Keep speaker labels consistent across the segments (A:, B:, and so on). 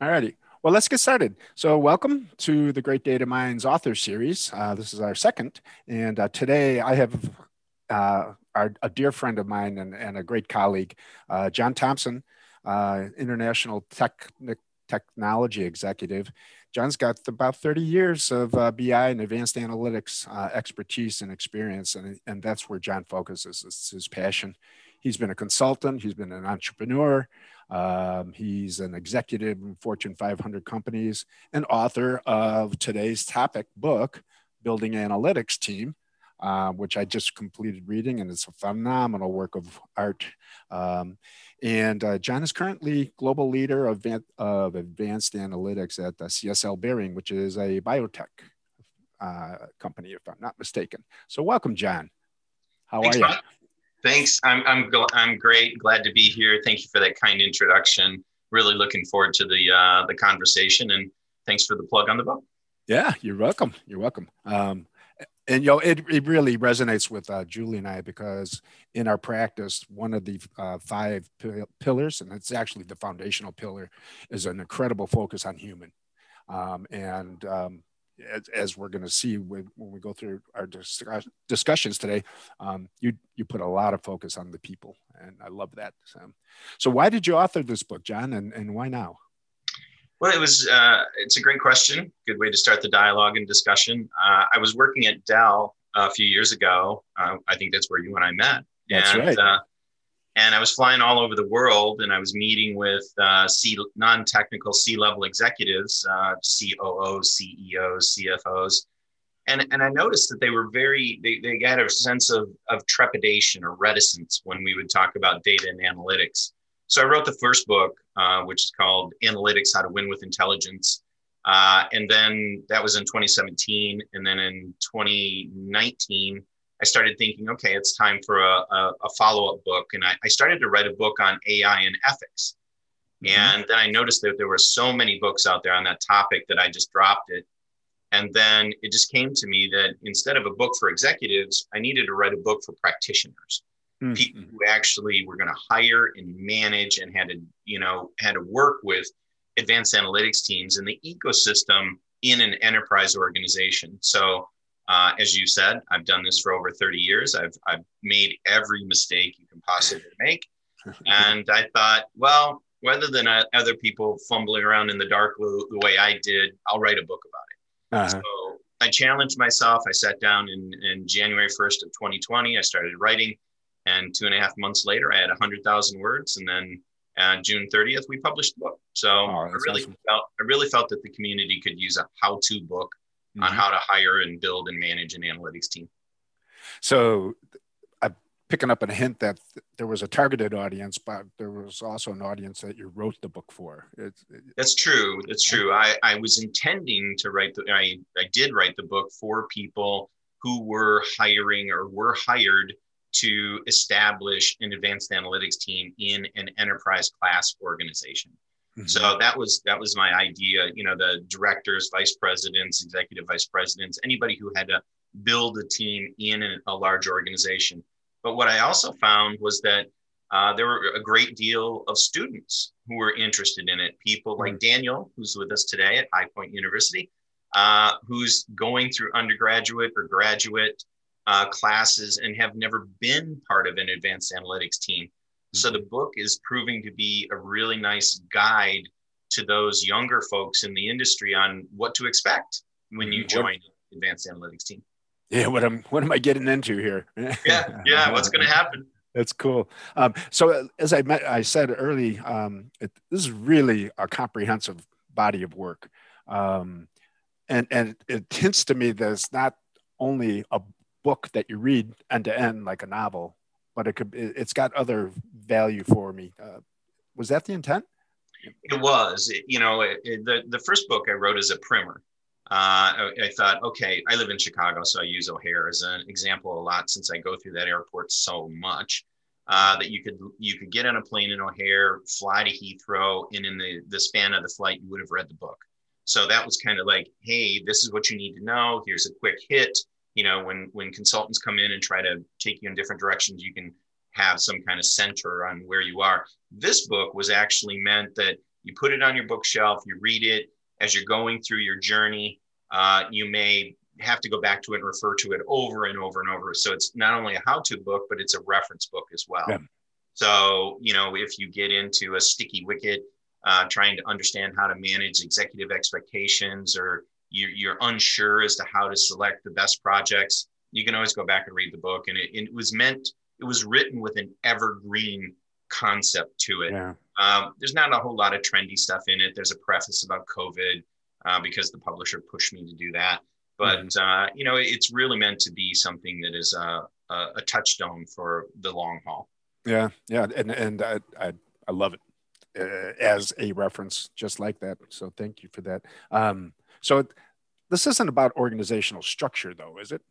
A: All righty. Well, let's get started. So, welcome to the Great Data Minds author series. Uh, this is our second, and uh, today I have uh, our, a dear friend of mine and, and a great colleague, uh, John Thompson, uh, international tech, technology executive. John's got about 30 years of uh, BI and advanced analytics expertise and experience, and, and that's where John focuses. It's his passion. He's been a consultant, he's been an entrepreneur, um, he's an executive in Fortune 500 companies and author of today's topic book, Building Analytics Team, uh, which I just completed reading, and it's a phenomenal work of art. Um, and uh, John is currently global leader of, of advanced analytics at CSL Behring, which is a biotech uh, company, if I'm not mistaken. So, welcome, John. How Thanks, are you?
B: Thanks. I'm I'm I'm great. Glad to be here. Thank you for that kind introduction. Really looking forward to the uh, the conversation, and thanks for the plug on the book.
A: Yeah, you're welcome. You're welcome. Um, and you know, it, it really resonates with uh, Julie and I because in our practice, one of the uh, five p- pillars, and it's actually the foundational pillar, is an incredible focus on human. Um, and um, as, as we're going to see when, when, we go through our discuss, discussions today, um, you you put a lot of focus on the people, and I love that. So, so why did you author this book, John, and, and why now?
B: Well, it was uh, it's a great question. Good way to start the dialogue and discussion. Uh, I was working at Dell a few years ago. Uh, I think that's where you and I met.
A: That's and, right.
B: And I was flying all over the world, and I was meeting with uh, C non-technical C-level executives, uh, COOs, CEOs, CFOs, and and I noticed that they were very they, they had a sense of of trepidation or reticence when we would talk about data and analytics. So I wrote the first book, uh, which is called Analytics: How to Win with Intelligence. Uh, and then that was in 2017, and then in 2019 I started thinking, okay, it's time for a, a, a follow up book. And I, I, started to write a book on AI and ethics. Mm-hmm. And then I noticed that there were so many books out there on that topic that I just dropped it. And then it just came to me that instead of a book for executives, I needed to write a book for practitioners, mm-hmm. people who actually were going to hire and manage and had to, you know, had to work with advanced analytics teams in the ecosystem in an enterprise organization. So uh, as you said, I've done this for over 30 years. I've, I've made every mistake you can possibly make. and I thought, well, rather than other people fumbling around in the dark the way I did, I'll write a book about it. Uh-huh. So I challenged myself. I sat down in, in January 1st of 2020. I started writing. And two and a half months later, I had 100,000 words. And then uh, June 30th, we published the book. So oh, I really awesome. felt I really felt that the community could use a how-to book mm-hmm. on how to hire and build and manage an analytics team.
A: So I'm picking up a hint that there was a targeted audience, but there was also an audience that you wrote the book for.
B: It, it, That's true. That's true. I, I was intending to write the, I, I did write the book for people who were hiring or were hired to establish an advanced analytics team in an enterprise class organization. Mm-hmm. So that was that was my idea. You know, the directors, vice presidents, executive vice presidents, anybody who had to build a team in a, a large organization. But what I also found was that uh, there were a great deal of students who were interested in it. People like mm-hmm. Daniel, who's with us today at High Point University, uh, who's going through undergraduate or graduate uh, classes and have never been part of an advanced analytics team. So mm-hmm. the book is proving to be a really nice guide to those younger folks in the industry on what to expect when you mm-hmm. join what, advanced analytics team.
A: Yeah, what am what am I getting into here?
B: yeah, yeah, what's going to happen?
A: That's cool. Um, so uh, as I met, I said early, um, it, this is really a comprehensive body of work, um, and and it hints to me that it's not only a book that you read end to end like a novel, but it could it's got other value for me. Uh, was that the intent?
B: It was. It, you know, it, it, the the first book I wrote as a primer. Uh, I, I, thought, okay, I live in Chicago, so I use O'Hare as an example a lot since I go through that airport so much. Uh, that you could you could get on a plane in O'Hare, fly to Heathrow, and in the the span of the flight, you would have read the book. So that was kind of like, hey, this is what you need to know. Here's a quick hit you know when when consultants come in and try to take you in different directions you can have some kind of center on where you are this book was actually meant that You put it on your bookshelf, you read it as you're going through your journey. Uh, you may have to go back to it and refer to it over and over and over. So it's not only a how to book, but it's a reference book as well. Yeah. So, you know, if you get into a sticky wicket, uh, trying to understand how to manage executive expectations or you, you're unsure as to how to select the best projects, you can always go back and read the book. And it, it was meant, it was written with an evergreen concept to it. Yeah. Um, there's not a whole lot of trendy stuff in it. There's a preface about COVID uh, because the publisher pushed me to do that. But mm-hmm. uh, you know, it's really meant to be something that is a, a, a touchstone for the long haul.
A: Yeah, yeah, and and I I, I love it uh, as a reference, just like that. So thank you for that. Um, so this isn't about organizational structure, though, is it?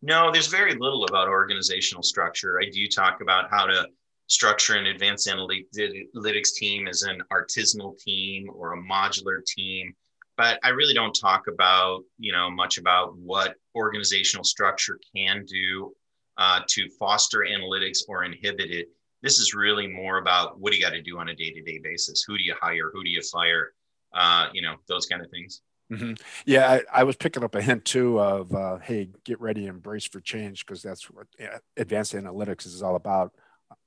B: No, there's very little about organizational structure. I do talk about how to structure an advanced analytics team as an artisanal team or a modular team. But i really don't talk about you know much about what organizational structure can do uh, to foster analytics or inhibit it. This is really more about what do you got to do on a day-to-day basis? Who do you hire? Who do you fire? Uh, you know those kind of things
A: mm-hmm. yeah I, I, was picking up a hint too of uh, hey get ready embrace for change because that's what advanced analytics is all about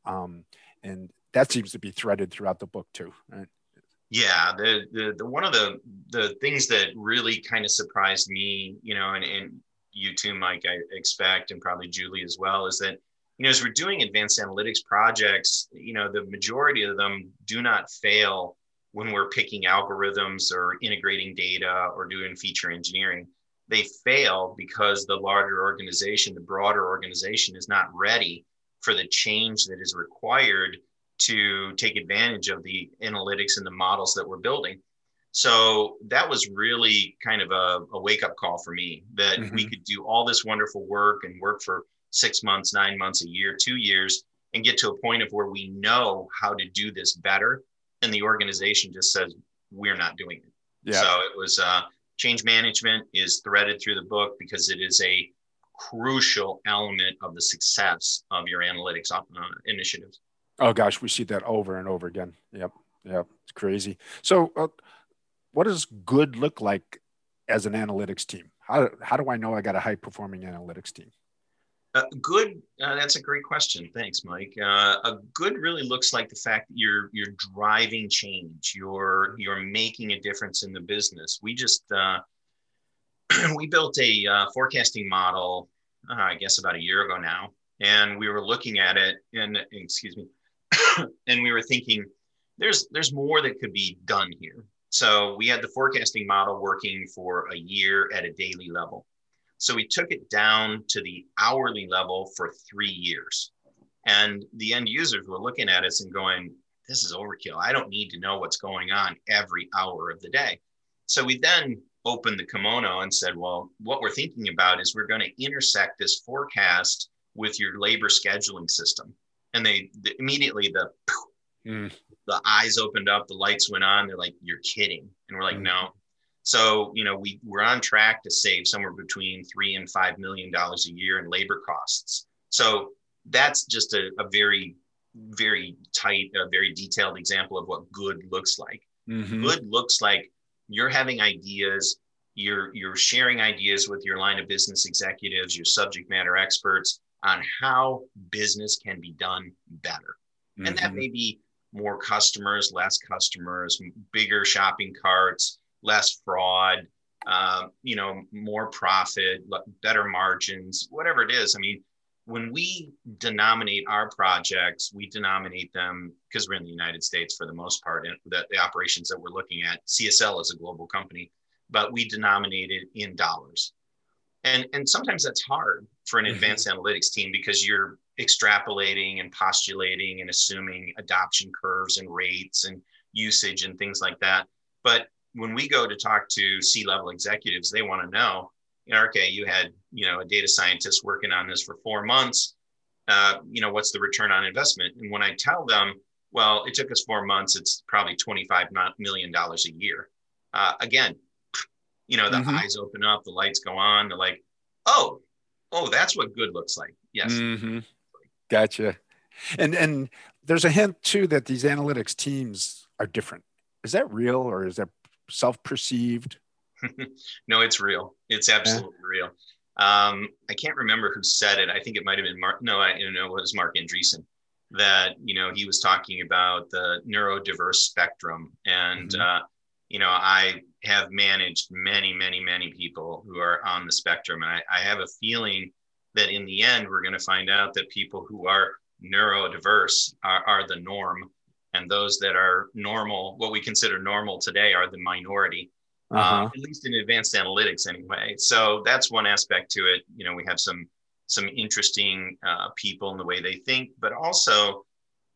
A: um, and that seems to be threaded throughout the book too. Right?
B: Yeah, the, the, the one of the the things that really kind of surprised me, you know, and, and you too, Mike, I expect, and probably Julie as well, is that you know as we're doing advanced analytics projects, you know, the majority of them do not fail when we're picking algorithms or integrating data or doing feature engineering. They fail because the larger organization, the broader organization, is not ready for the change that is required to take advantage of the analytics and the models that we're building. So that was really kind of a, a wake up call for me that mm-hmm. we could do all this wonderful work and work for six months, nine months, a year, two years, and get to a point of where we know how to do this better. And the organization just says, we're not doing it. Yeah. So it was uh, change management is threaded through the book because it is a crucial element of the success of your analytics uh, initiatives.
A: Oh gosh, we see that over and over again. Yep, yep, it's crazy. So, uh, what does good look like as an analytics team? How how do I know I got a high performing analytics team?
B: Uh, good. Uh, that's a great question. Thanks, Mike. Uh, a good really looks like the fact that you're you're driving change. You're you're making a difference in the business. We just uh, we built a uh, forecasting model, uh, I guess about a year ago now, and we were looking at it, and excuse me, and we were thinking, there's there's more that could be done here. So we had the forecasting model working for a year at a daily level. So we took it down to the hourly level for three years, and the end users were looking at us and going, "This is overkill. I don't need to know what's going on every hour of the day." So we then opened the kimono and said, well, what we're thinking about is we're going to intersect this forecast with your labor scheduling system. And they, the, immediately the mm. the eyes opened up, the lights went on. They're like, "You're kidding," and we're like, mm. "No." So you know, we we're on track to save somewhere between three and five million dollars a year in labor costs. So that's just a, a very very tight, a very detailed example of what good looks like. Mm-hmm. Good looks like you're having ideas you're you're sharing ideas with your line of business executives your subject matter experts on how business can be done better mm-hmm. and that mm-hmm. may be more customers less customers bigger shopping carts less fraud uh, you know more profit better margins whatever it is i mean when we denominate our projects, we denominate them because we're in the United States for the most part, and the, the operations that we're looking at, CSL is a global company, but we denominate it in dollars. And, and sometimes that's hard for an mm-hmm. advanced mm-hmm. analytics team because you're extrapolating and postulating and assuming adoption curves and rates and usage and things like that. But when we go to talk to C level executives, they want to know in RK, you had, you know, a data scientist working on this for four months. Uh, you know, what's the return on investment? And when I tell them, well, it took us four months, it's probably $25 million a year. Uh, again, you know, the mm-hmm. eyes open up, the lights go on. They're like, oh, oh, that's what good looks like. Yes. Mm-hmm.
A: Gotcha. And and there's a hint too that these analytics teams are different. is that real or is that self-perceived?
B: no, it's real. It's absolutely yeah. real. Um, I can't remember who said it. I think it might have been Marc. No, I you know it was Marc Andreessen that you know he was talking about the neurodiverse spectrum, and mm-hmm. uh, you know I have managed many, many, many people who are on the spectrum, and I, I have a feeling that in the end we're going to find out that people who are neurodiverse are, are the norm, and those that are normal, what we consider normal today, are the minority uh-huh. uh, at least in advanced analytics anyway. So that's one aspect to it. You know, we have some some interesting uh, people in the way they think, but also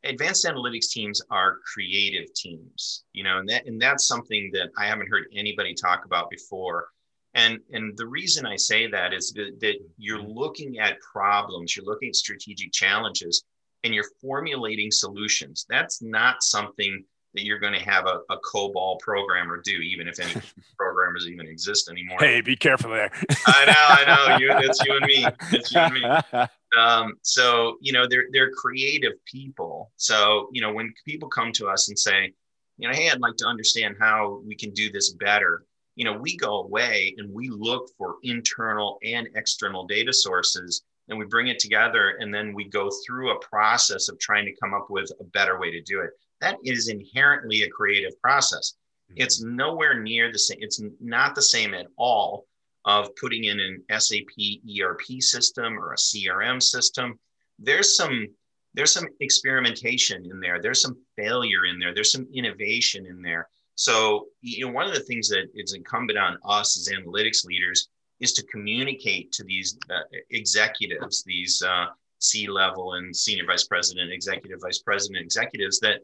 B: advanced analytics teams are creative teams. You know, and that and that's something that I haven't heard anybody talk about before. And and the reason I say that is that, that you're looking at problems, you're looking at strategic challenges, and you're formulating solutions. That's not something that you're going to have a, a COBOL programmer do, even if any programmers even exist anymore.
A: Hey, be careful there.
B: I know, I know. You, it's you and me. It's you and me. Um, so you know, they're they're creative people. So you know, when people come to us and say, you know, hey, I'd like to understand how we can do this better. You know, we go away and we look for internal and external data sources and we bring it together and then we go through a process of trying to come up with a better way to do it that is inherently a creative process. Mm-hmm. It's nowhere near the same, it's not the same at all of putting in an SAP ERP system or a CRM system. There's some there's some experimentation in there. There's some failure in there. There's some innovation in there. So, you know, one of the things that is incumbent on us as analytics leaders is to communicate to these uh, executives, these uh, C level and senior vice president, executive vice president executives, that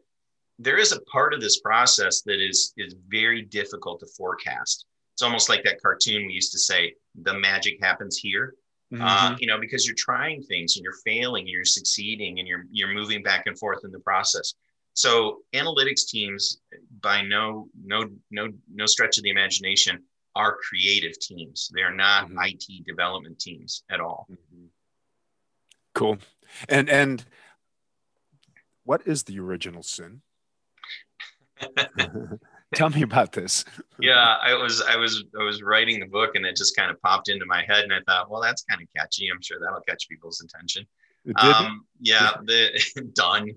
B: there is a part of this process that is is very difficult to forecast. It's almost like that cartoon we used to say, "The magic happens here." Mm-hmm. Uh, you know, because you're trying things and you're failing and you're succeeding and you're you're moving back and forth in the process. So analytics teams, by no no no no stretch of the imagination, are creative teams. They are not mm-hmm. IT development teams at all. Mm-hmm.
A: Cool. And and what is the original sin? Tell me about this.
B: yeah, I was I was I was writing the book and it just kind of popped into my head and I thought, well, that's kind of catchy. I'm sure that'll catch people's attention. Um, yeah, the done.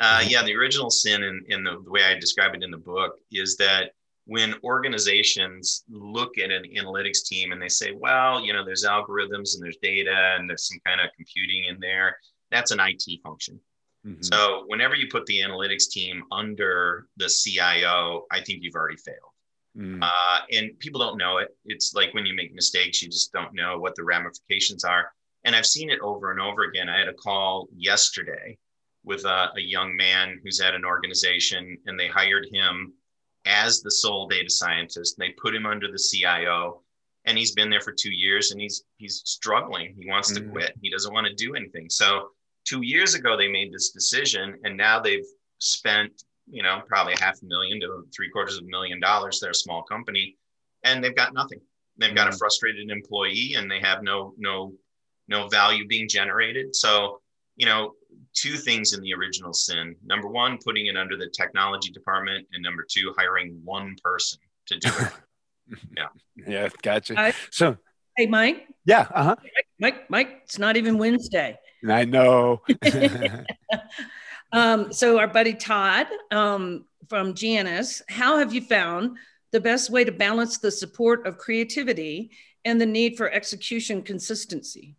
B: Uh, mm-hmm. yeah, the original sin in, in the, the way I describe it in the book is that when organizations look at an analytics team and they say, well, you know, there's algorithms and there's data and there's some kind of computing in there, that's an IT function. Mm-hmm. So whenever you put the analytics team under the CIO, I think you've already failed. Mm. Uh, and people don't know it. It's like when you make mistakes, you just don't know what the ramifications are. And I've seen it over and over again. I had a call yesterday with a, a young man who's at an organization, and they hired him as the sole data scientist. And They put him under the CIO, and he's been there for two years, and he's he's struggling. He wants mm. to quit. He doesn't want to do anything. So two years ago they made this decision and now they've spent you know probably half a million to three quarters of a million dollars they're a small company and they've got nothing they've got a mm-hmm. frustrated employee and they have no no no value being generated so you know two things in the original sin. Number one putting it under the technology department and number two hiring one person to do it. Yeah.
A: Yeah gotcha. So
C: hey mike?
A: Yeah uh-huh.
C: Mike mike it's not even wednesday.
A: I know.
C: um, so, our buddy Todd um, from Janus, how have you found the best way to balance the support of creativity and the need for execution consistency?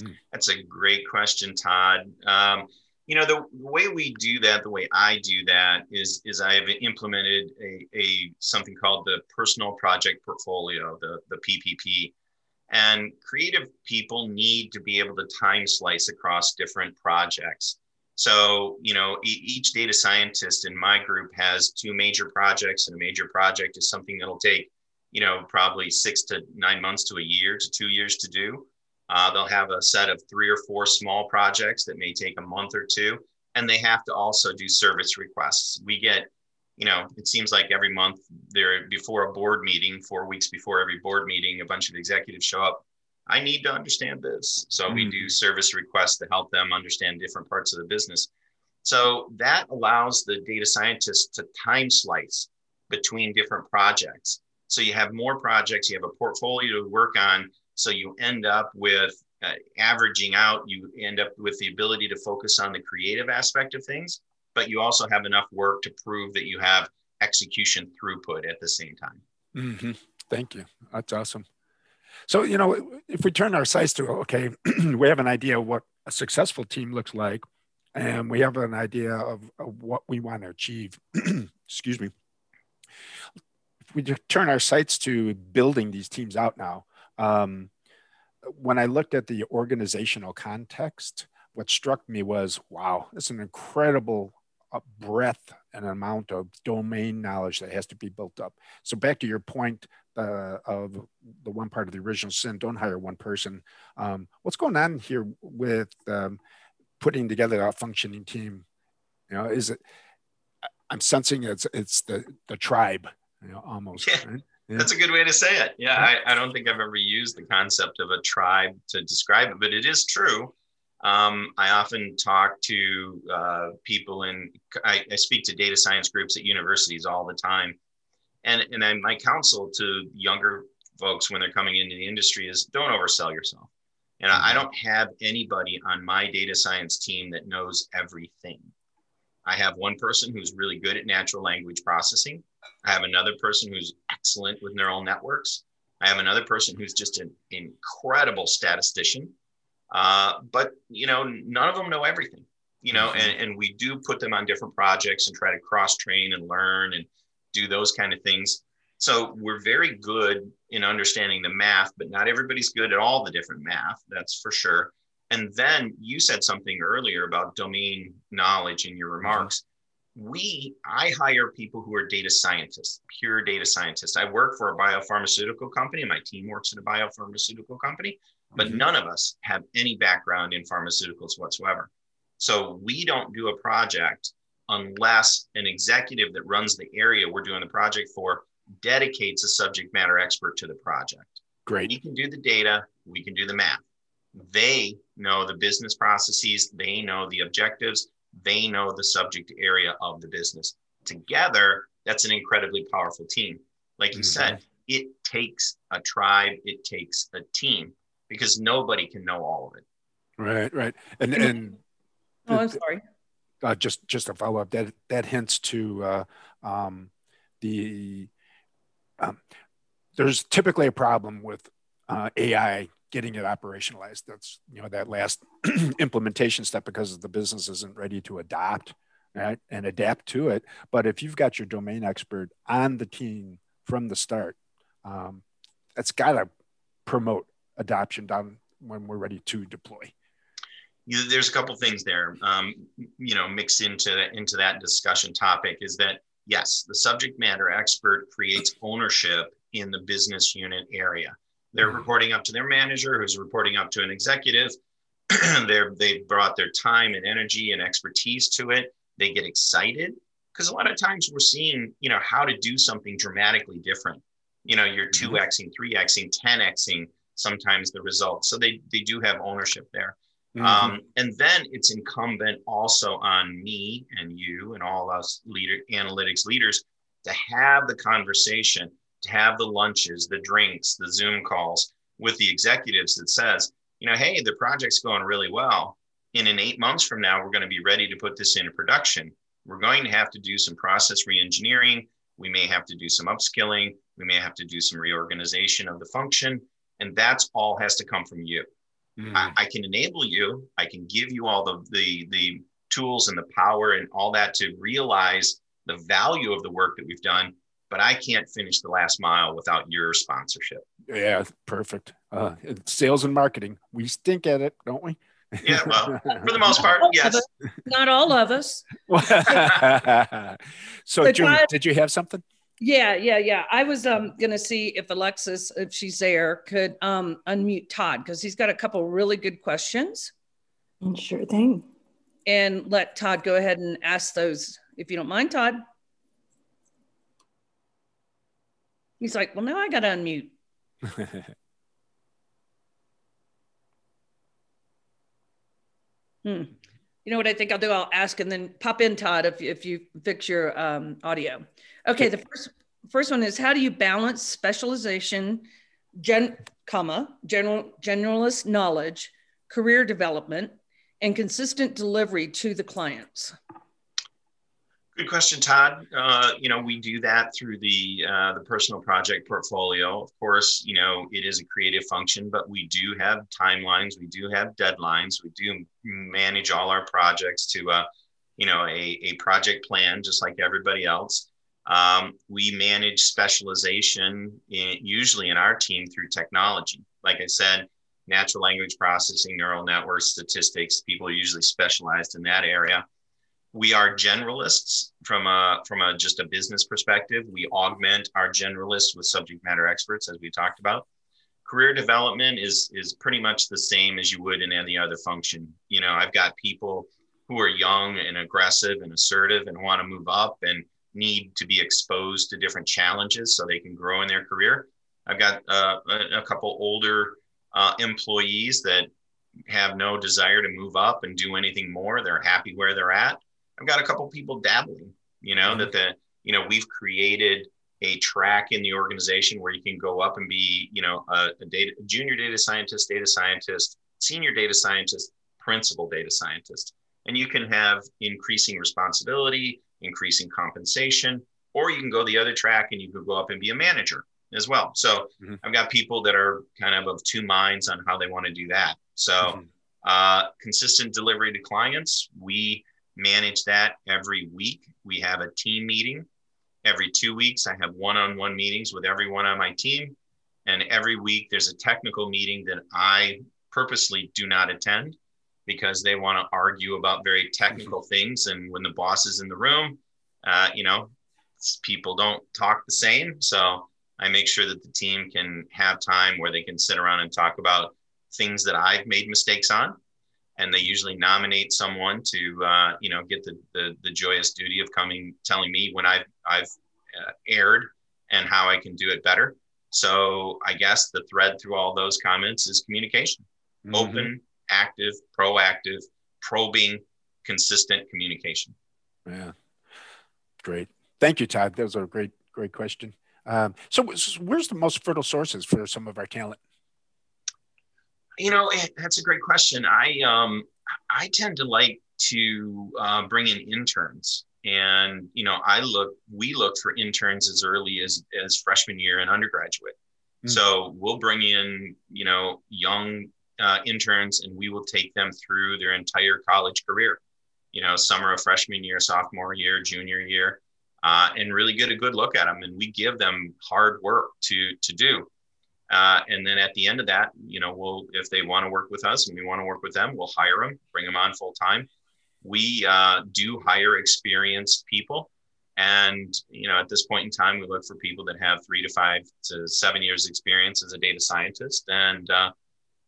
B: Hmm. That's a great question, Todd. Um, you know, the, the, way we do that, the way I do that is, is I have implemented a, a something called the personal project portfolio, the, the PPP. And creative people need to be able to time slice across different projects. So, you know, each data scientist in my group has two major projects, and a major project is something that'll take, you know, probably six to nine months to a year to two years to do. Uh, they'll have a set of three or four small projects that may take a month or two, and they have to also do service requests. We get you know, it seems like every month there before a board meeting, four weeks before every board meeting, a bunch of executives show up. I need to understand this. So mm-hmm. we do service requests to help them understand different parts of the business. So that allows the data scientists to time slice between different projects. So you have more projects, you have a portfolio to work on. So you end up with uh, averaging out, you end up with the ability to focus on the creative aspect of things, but you also have enough work to prove that you have execution throughput at the same time.
A: Mm-hmm. Thank you. That's awesome. So, you know, if we turn our sights to, okay, we have an idea of what a successful team looks like, and we have an idea of, of what we want to achieve. Excuse me. If we turn our sights to building these teams out now, um, when I looked at the organizational context, what struck me was wow, it's an incredible uh, breadth and amount of domain knowledge that has to be built up. So, back to your point uh, of the one part of the original sin don't hire one person. Um, what's going on here with um, putting together a functioning team? You know, is it? I'm sensing it's it's the the tribe, you know, almost.
B: Yeah. Right? Yeah. That's a good way to say it. Yeah, I, I, don't think I've ever used the concept of a tribe to describe it, but it is true. Um, I often talk to uh, people and I, I, speak to data science groups at universities all the time. And, and I, my counsel to younger folks when they're coming into the industry is don't oversell yourself. And mm-hmm. I don't have anybody on my data science team that knows everything. I have one person who's really good at natural language processing. I have another person who's excellent with neural networks. I have another person who's just an incredible statistician. Uh, but you know, none of them know everything. You know, mm-hmm. and, and we do put them on different projects and try to cross train and learn and do those kind of things. So we're very good in understanding the math, but not everybody's good at all the different math. That's for sure. And then you said something earlier about domain knowledge in your mm-hmm. We i hire people who are data scientists pure data scientists. I work for a biopharmaceutical company. My team works in a biopharmaceutical company but mm-hmm. none of us have any background in pharmaceuticals whatsoever. So we don't do a project unless an executive that runs the area we're doing the project for dedicates a subject matter expert to the project.
A: Great.
B: We can do the data we can do the math. They know the business processes they know the objectives they know the subject area of the business. Together, that's an incredibly powerful team. Like you mm-hmm. said, it takes a tribe, it takes a team because nobody can know all of it.
A: Right, right. And and
C: oh, I'm sorry.
A: Uh, just just a follow up that that hints to uh, um, the um, there's typically a problem with uh, AI getting it operationalized. That's you know that last implementation step because the business isn't ready to adopt right, and adapt to it. But if you've got your domain expert on the team from the start, um, that's got to promote adoption down when we're ready to deploy.
B: You, there's a couple things there, um, you know, mixed into into that discussion topic is that yes, the subject matter expert creates ownership in the business unit area. They're mm-hmm. reporting up to their manager, who's reporting up to an executive. They're they've brought their time and energy and expertise to it. They get excited because a lot of times we're seeing, you know, how to do something dramatically different. You know, you're two mm-hmm. xing, three xing, ten xing sometimes the results. So they they do have ownership there. Mm-hmm. Um, and then it's incumbent also on me and you and all us leader analytics leaders to have the conversation have the lunches, the drinks, the Zoom calls with the executives that says, you know, hey, the project's going really well. And in eight months from now, we're going to be ready to put this into production. We're going to have to do some process reengineering. We may have to do some upskilling. We may have to do some reorganization of the function. And that's all has to come from you. Mm. I, I, can enable you. I can give you all the, the, the tools and the power and all that to realize the value of the work that we've done but I can't finish the last mile without your sponsorship.
A: Yeah, perfect. Uh, sales and marketing, we stink at it, don't we?
B: yeah, well, for the most part, yes.
C: Not all of us.
A: so, Julie, did you have something?
C: Yeah, yeah, yeah. I was um gonna see if Alexis, if she's there, could um unmute Todd because he's got a couple really good questions.
D: Sure thing.
C: And let Todd go ahead and ask those, if you don't mind, Todd. He's like, well, now I got to unmute. hmm. You know what I think I'll do? I'll ask and then pop in, Todd, if, if you fix your um, audio. Okay, the first first one is how do you balance specialization, gen, comma, general, generalist knowledge, career development, and consistent delivery to the clients?
B: Good question, Todd. Uh, you know, we do that through the uh, the personal project portfolio. Of course, you know it is a creative function, but we do have timelines. We do have deadlines. We do manage all our projects to, uh, you know, a, a project plan, just like everybody else. Um, we manage specialization in, usually in our team through technology. Like I said, natural language processing, neural networks, statistics. People usually specialized in that area we are generalists from a from a just a business perspective. We augment our generalists with subject matter experts, as we talked about. Career development is is pretty much the same as you would in any other function. You know, I've got people who are young and aggressive and assertive and want to move up and need to be exposed to different challenges so they can grow in their career. I've got uh, a, couple older uh, employees that have no desire to move up and do anything more. They're happy where they're at. I've got a couple people dabbling, you know, mm-hmm. that the, you know, we've created a track in the organization where you can go up and be, you know, a, a data junior data scientist, data scientist, senior data scientist, principal data scientist. And you can have increasing responsibility, increasing compensation, or you can go the other track and you can go up and be a manager as well. So mm-hmm. I've got people that are kind of of two minds on how they want to do that. So mm-hmm. uh, consistent delivery to clients. We manage that every week. We have a team meeting every two weeks. I have one on one meetings with everyone on my team. And every week there's a technical meeting that I purposely do not attend because they want to argue about very technical things. And when the boss is in the room, uh, you know, people don't talk the same. So I make sure that the team can have time where they can sit around and talk about things that I've made mistakes on and they usually nominate someone to uh, you know get the, the, the joyous duty of coming telling me when I've I've uh, erred and how I can do it better. So I guess the thread through all those comments is communication, mm-hmm. open, active, proactive, probing, consistent communication.
A: Yeah, great. Thank you, Todd. That was a great great question. Um, so, where's the most fertile sources for some of our talent?
B: You know, that's a great question. I um, I tend to like to uh, bring in interns, and you know, I look we look for interns as early as as freshman year and undergraduate. Mm. So we'll bring in you know young uh, interns, and we will take them through their entire college career. You know, summer of freshman year, sophomore year, junior year, uh, and really get a good look at them. And we give them hard work to to do. Uh, and then at the end of that, you know, we'll if they want to work with us and we want to work with them, we'll hire them, bring them on full time. We uh, do hire experienced people, and you know, at this point in time, we look for people that have three to five to seven years experience as a data scientist, and uh,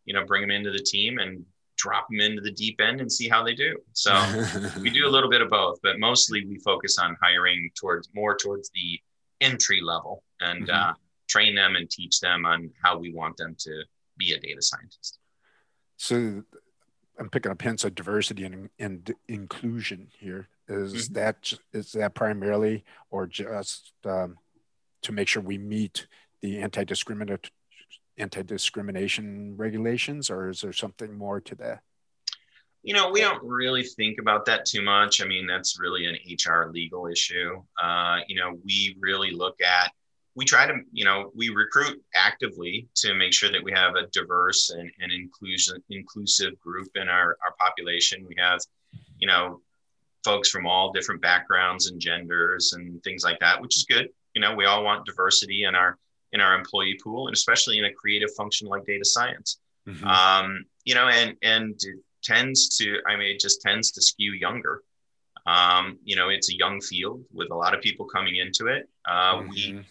B: you know, bring them into the team and drop them into the deep end and see how they do. So we do a little bit of both, but mostly we focus on hiring towards more towards the entry level and. Mm-hmm uh, train them and teach them on how we want them to be a data scientist.
A: So I'm picking up hints of diversity and, and inclusion here. Is mm-hmm. that is that primarily or just um, to make sure we meet the anti-discriminate anti-discrimination regulations or is there something more to that?
B: You know, we don't really think about that too much. I mean, that's really an HR legal issue. Uh, you know, we really look at we try to, you know, we recruit actively to make sure that we have a diverse and, and inclusion inclusive group in our, our population. We have, you know, folks from all different backgrounds and genders and things like that, which is good. You know, we all want diversity in our in our employee pool, and especially in a creative function like data science. Mm-hmm. Um, you know, and and it tends to, I mean, it just tends to skew younger. Um, you know, it's a young field with a lot of people coming into it. Uh, mm-hmm. We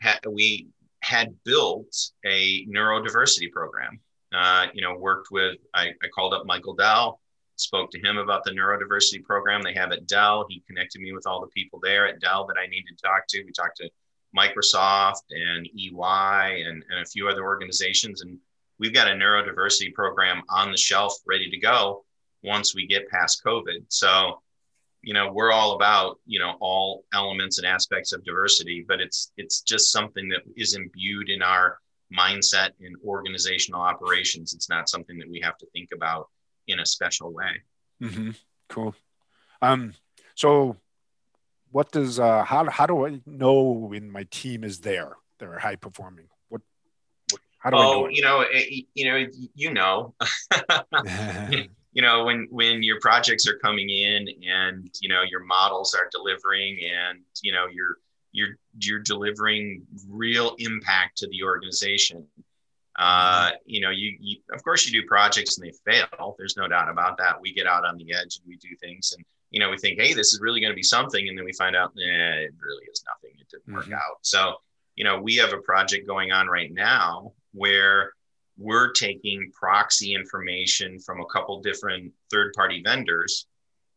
B: had, we had built a neurodiversity program. Uh, you know, worked with, I, I called up Michael Dell, spoke to him about the neurodiversity program they have at Dell. He connected me with all the people there at Dell that I needed to talk to. We talked to Microsoft and EY and, and a few other organizations. And we've got a neurodiversity program on the shelf ready to go once we get past COVID. So you know we're all about you know all elements and aspects of diversity but it's it's just something that is imbued in our mindset in organizational operations. It's not something that we have to think about in a special way.
A: Mm-hmm. cool. Um so what does uh how, how do i know when my team is there they're high performing? What, what how do oh, I know
B: you know it, you know you know you know when when your projects are coming in and you know your models are delivering and you know you're you're you're delivering real impact to the organization uh, you know you, you of course you do projects and they fail. There's no doubt about that. We get out on the edge and we do things and you know we think hey this is really going to be something. And then we find out eh, it really is nothing. It didn't mm-hmm. work out. So you know we have a project going on right now where we're taking proxy information from a couple different third party vendors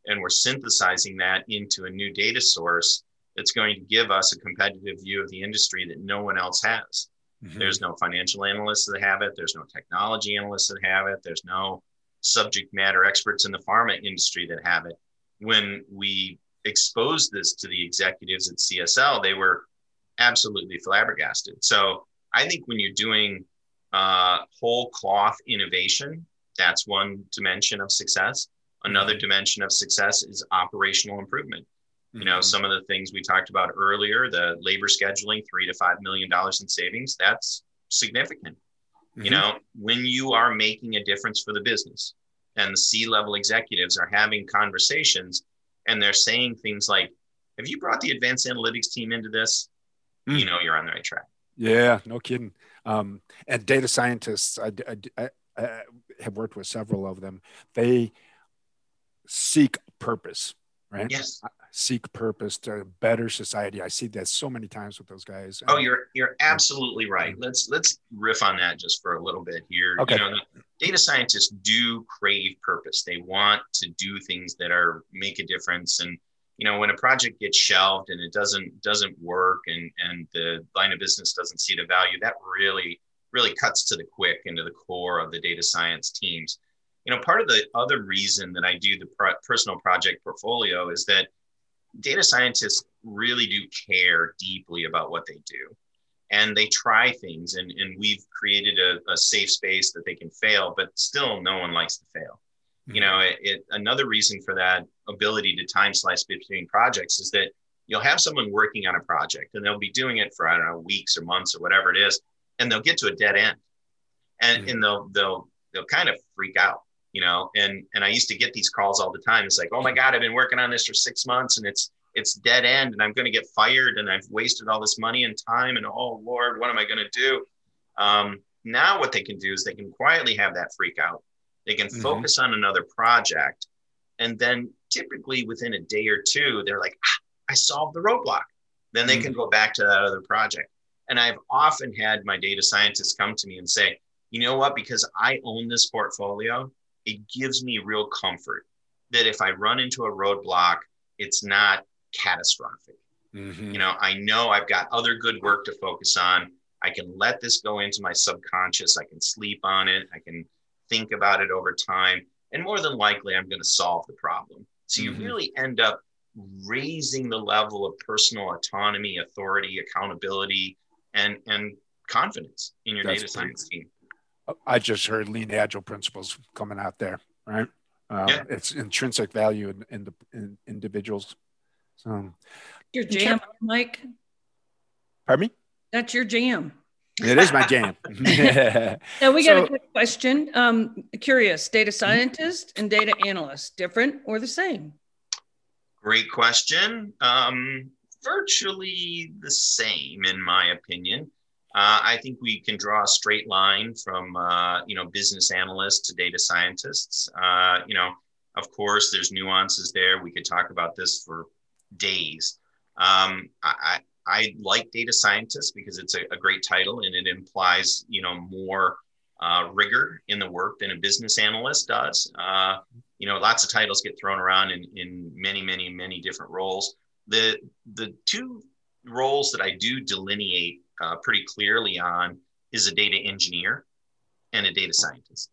B: and we're synthesizing that into a new data source that's going to give us a competitive view of the industry that no one else has. Mm-hmm. There's no financial analysts that have it, there's no technology analysts that have it, there's no subject matter experts in the pharma industry that have it. When we exposed this to the executives at CSL, they were absolutely flabbergasted. So I think when you're doing uh, whole cloth innovation. That's one dimension of success. Another dimension of success is operational improvement. Mm-hmm. You know, mm-hmm. some of the things we talked about earlier, the labor scheduling, three to five million dollars in savings, that's significant. Mm-hmm. You know, when you are making a difference for the business and the C level executives are having conversations and they're saying things like, Have you brought the advanced analytics team into this? Mm-hmm. You know, you're on the right track.
A: Yeah, no kidding. Um, and data scientists, I, I, I, have worked with several of them. They seek purpose, right?
B: Yes.
A: Seek purpose to a better society. I see that so many times with those guys.
B: Oh, you're you're absolutely right. Let's let's riff on that just for a little bit here. Okay. You know, data scientists do crave purpose. They want to do things that are make a difference and you know when a project gets shelved and it doesn't doesn't work and and the line of business doesn't see the value that really really cuts to the quick into the core of the data science teams. You know part of the other reason that i do the personal project portfolio is that data scientists really do care deeply about what they do. And they try things and, and we've created a, a safe space that they can fail but still no one likes to fail you know it, it, another reason for that ability to time slice between projects is that you'll have someone working on a project and they'll be doing it for i don't know weeks or months or whatever it is and they'll get to a dead end. And mm-hmm. and they'll they'll they'll kind of freak out you know and and i used to get these calls all the time. It's like oh my god i've been working on this for six months and it's it's dead end and i'm going to get fired and i've wasted all this money and time and oh lord what am i going to do? Um, now what they can do is they can quietly have that freak out they can mm-hmm. focus on another project. And then typically within a day or two, they're like, ah, I solved the roadblock. Then they mm-hmm. can go back to that other project. And I've often had my data scientists come to me and say, you know what? Because I own this portfolio, it gives me real comfort that if I run into a roadblock, it's not catastrophic. Mm-hmm. You know, I know I've got other good work to focus on. I can let this go into my subconscious. I can sleep on it. I can think about it over time, and more than likely, I'm going to solve the problem. So you mm-hmm. really end up raising the level of personal autonomy, authority, accountability, and and confidence in your That's data science team.
A: I just heard lean agile principles coming out there, right? Uh, yeah. It's intrinsic value in, in the in individuals. So,
C: your jam, Mike.
A: Pardon me.
C: That's your jam.
A: It is my jam.
C: now we got so, a quick question. Um, curious, data scientist and data analyst, different or the same?
B: Great question. Um, virtually the same, in my opinion. Uh, I think we can draw a straight line from uh, you know business analysts to data scientists. Uh, you know, of course, there's nuances there. We could talk about this for days. Um, I, I like data scientist because it's a, a great title and it implies, you know, more uh, rigor in the work than a business analyst does. Uh, you know, lots of titles get thrown around in, in many, many, many different roles. The the two roles that I do delineate uh, pretty clearly on is a data engineer and a data scientist.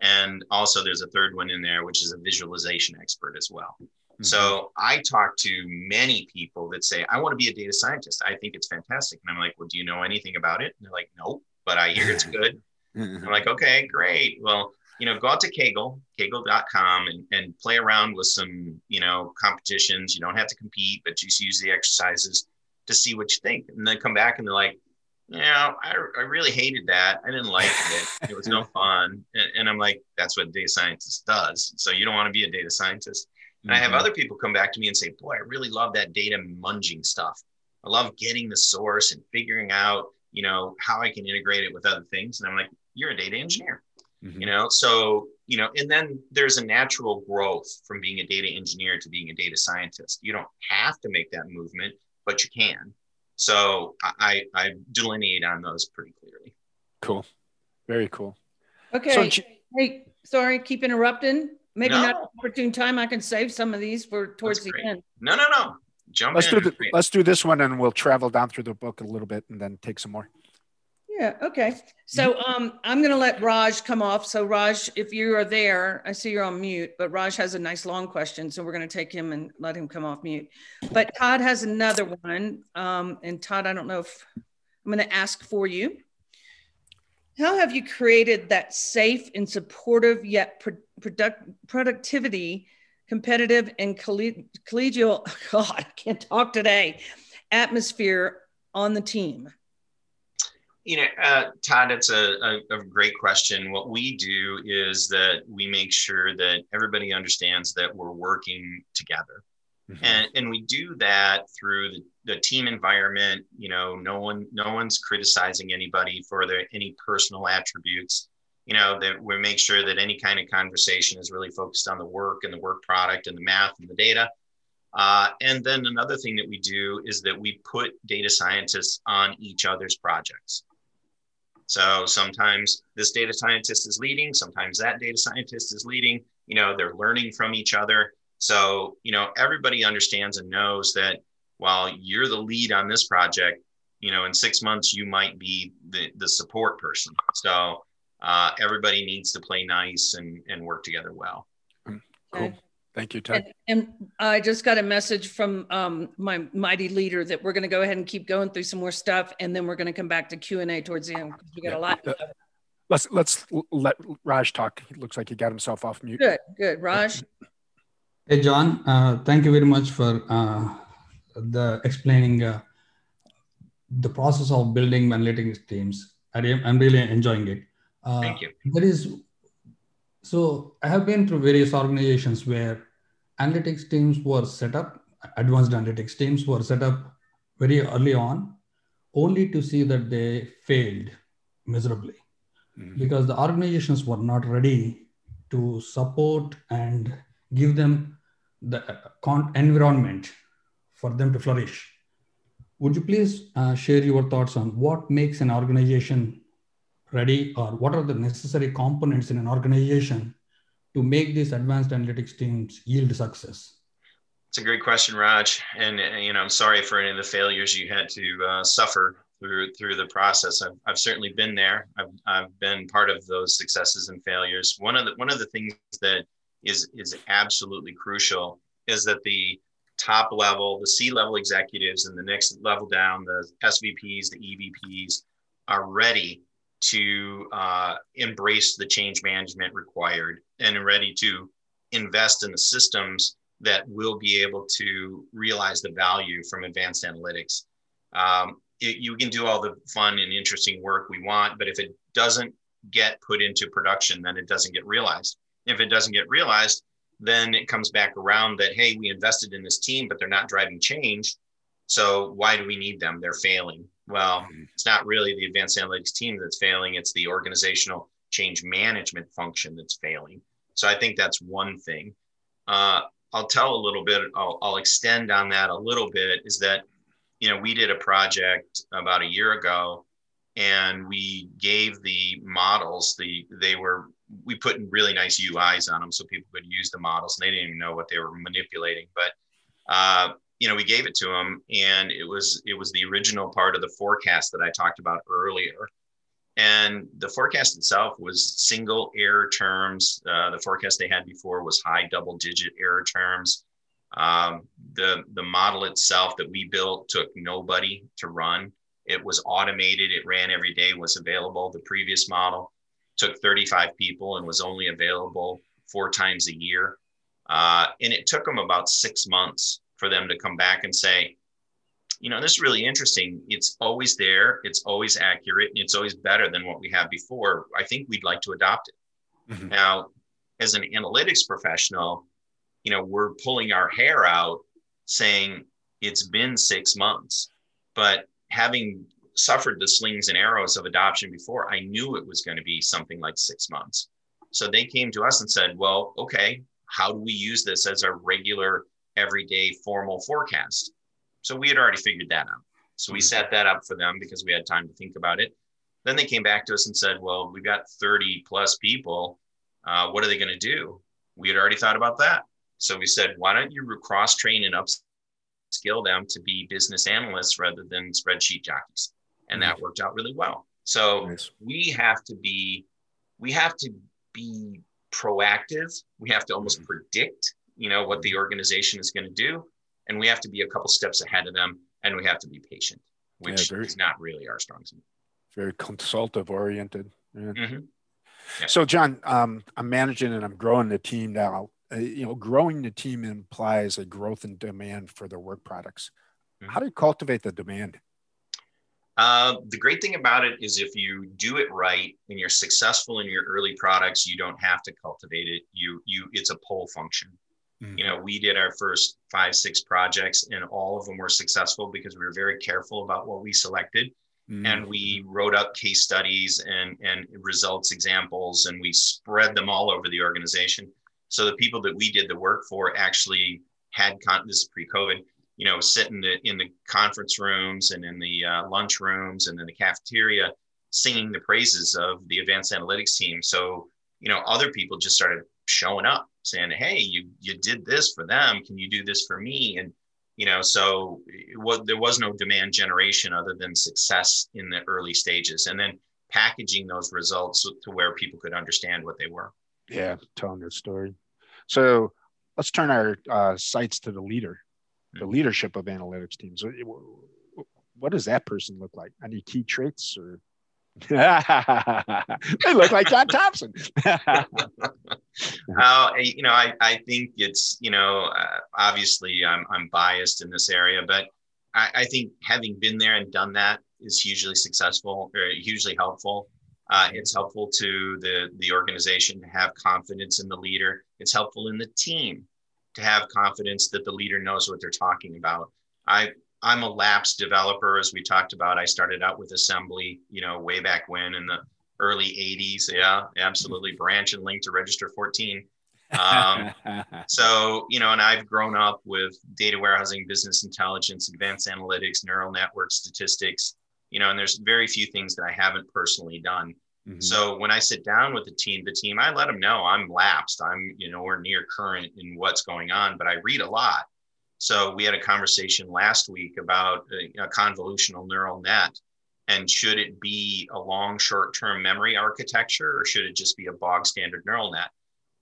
B: And also, there's a third one in there, which is a visualization expert as well. So mm-hmm. I talk to many people that say, I want to be a data scientist. I think it's fantastic. And I'm like, well, do you know anything about it? And they're like, nope, but I hear it's good. Mm-hmm. I'm like, okay, great. Well, you know, go out to Kaggle, kaggle.com and, and play around with some, you know, competitions. You don't have to compete, but just use the exercises to see what you think. And then come back and they're like, yeah, I, I really hated that. I didn't like it. It was no fun. And, and I'm like, that's what a data scientist does. So you don't want to be a data scientist. And mm-hmm. I have mm-hmm. other people come back to me and say, boy, I really love that data munging stuff. I love getting the source and figuring out, you know, how I can integrate it with other things. And I'm like, you're a data engineer mm-hmm. you know so you know and then there's a natural growth from being a data engineer to being a data scientist you don't have to make that movement but you can so i i delineate on those pretty clearly
A: cool very cool
C: okay so, hey sorry keep interrupting maybe no. not opportune time i can save some of these for towards the end
B: no no no jump
A: let's
B: in.
A: do the, let's do this one and we'll travel down through the book a little bit and then take some more
C: yeah. Okay. So mm-hmm. um, I'm going to let Raj come off. So Raj, if you are there, I see you're on mute, but Raj has a nice long question, so we're going to take him and let him come off mute. But Todd has another one, um, and Todd, I don't know if I'm going to ask for you. How have you created that safe and supportive yet pro- product productivity, competitive and collegial? God, I can't talk today. Atmosphere on the team.
B: You know, uh, Todd, it's a, a, a, great question. What we do is that we make sure that everybody understands that we're working together. Mm-hmm. And, and we do that through the, the team environment. You know, no one no one's criticizing anybody for their any personal attributes. You know, that we make sure that any kind of conversation is really focused on the work and the work product and the math and the data. Uh, and then another thing that we do is that we put data scientists on each other's projects. So sometimes this data scientist is leading, sometimes that data scientist is leading. You know, they're learning from each other. So, you know, everybody understands and knows that while you're the lead on this project, you know, in six months, you might be the, the support person. So uh, everybody needs to play nice and, and work together well.
A: Cool. Okay. Thank you, Ted.
C: And, and, I just got a message from um, my mighty leader that we're going to go ahead and keep going through some more stuff, and then we're going to come back to Q and A towards the end because we got yeah. a lot. Uh,
A: let's let's let Raj talk. He looks like he got himself off mute.
C: Good, good, Raj.
E: Hey, John. Uh, thank you very much for uh, the explaining uh, the process of building analytics teams. I am really enjoying it.
B: Uh, thank you.
E: There is so I have been through various organizations where analytics teams were set up, advanced analytics teams were set up very early on, only to see that they failed miserably mm-hmm. because the organizations were not ready to support and give them the environment for them to flourish. Would you please uh, share your thoughts on what makes an organization ready or what are the necessary components in an organization to make these advanced analytics teams yield success?
B: It's a great question, Raj. And uh, you know, I'm sorry for any of the failures you had to uh, suffer through through the process. I've, I've certainly been there. I've, I've been part of those successes and failures. One of the one of the things that is is absolutely crucial is that the top level, the C level executives, and the next level down, the SVPs, the EVPs, are ready to uh, embrace the change management required and ready to invest in the systems that will be able to realize the value from advanced analytics. Um, it, you can do all the fun and interesting work we want, but if it doesn't get put into production, then it doesn't get realized. If it doesn't get realized, then it comes back around that, hey, we invested in this team, but they're not driving change. So why do we need them? They're failing. Well, mm-hmm. it's not really the advanced analytics team that's failing, it's the organizational change management function that's failing. So I think that's one thing. Uh, I'll tell a little bit, I'll, I'll extend on that a little bit is that, you know, we did a project about a year ago and we gave the models the they were we put in really nice uis on them so people could use the models and they didn't even know what they were manipulating but uh, you know, we gave it to them, and it was it was the original part of the forecast that I talked about earlier. And the forecast itself was single error terms. Uh, the forecast they had before was high double digit error terms. Um, the the model itself that we built took nobody to run. It was automated. It ran every day. Was available. The previous model took 35 people and was only available four times a year. Uh, and it took them about six months for them to come back and say, you know, this is really interesting. It's always there. It's always accurate. and It's always better than what we had before. I think we'd like to adopt it. Mm-hmm. Now, as an analytics professional, you know, we're pulling our hair out saying it's been six months. But having suffered the slings and arrows of adoption before, I knew it was going to be something like six months. So they came to us and said, well, okay, how do we use this as a regular, everyday formal forecast? So we had already figured that out. So we mm-hmm. set that up for them because we had time to think about it. Then they came back to us and said, well, we've got 30 plus people. Uh, what are they going to do? We had already thought about that. So we said, why don't you cross train and upskill them to be business analysts rather than spreadsheet jockeys? And that mm-hmm. worked out really well. So nice. we have to be, we have to be proactive. We have to almost mm-hmm. predict, you know, what the organization is going to do, and we have to be a couple steps ahead of them, and we have to be patient, which yeah, very, is not really our strong suit.
A: Very consultative oriented. Yeah. Mm-hmm. Yeah. So, John, um, I'm managing and I'm growing the team now uh, you know, growing the team implies a growth in demand for their work products. Mm-hmm. How do you cultivate the demand?
B: Uh, the great thing about it is if you do it right and you're successful in your early products, you don't have to cultivate it. You you it's a pull function. Mm-hmm. You know, we did our first five six projects and all of them were successful because we were very careful about what we selected. Mm-hmm. And we wrote up case studies and, and results examples and we spread them all over the organization so the people that we did the work for actually had con- this pre-COVID, you know, sit in the in the conference rooms and in the uh, lunch rooms and in the cafeteria, singing the praises of the advanced analytics team. So you know, other people just started showing up, saying, "Hey, you you did this for them. Can you do this for me?" And you know, so what there was no demand generation other than success in the early stages, and then packaging those results to where people could understand what they were.
A: Yeah, telling their story. So let's turn our uh, sights to the leader, the hmm. leadership of analytics teams. What does that person look like? Any key traits or? they look like John Thompson. uh,
B: you know, I, I think it's, you know, uh, obviously I'm, I'm biased in this area, but I, I think having been there and done that is hugely successful or hugely helpful. Uh, it's helpful to the, the organization to have confidence in the leader. It's helpful in the team to have confidence that the leader knows what they're talking about. I, I'm a lapsed developer, as we talked about. I started out with assembly, you know, way back when in the early 80s. Yeah, absolutely. Branch and link to register 14. Um, so, you know, and I've grown up with data warehousing, business intelligence, advanced analytics, neural network statistics, you know, and there's very few things that I haven't personally done. Mm-hmm. So when I sit down with the team, the team, I let them know I'm lapsed. I'm, you know, we're near current in what's going on, but I read a lot. So we had a conversation last week about a, a convolutional neural net and should it be a long short-term memory architecture or should it just be a bog standard neural net?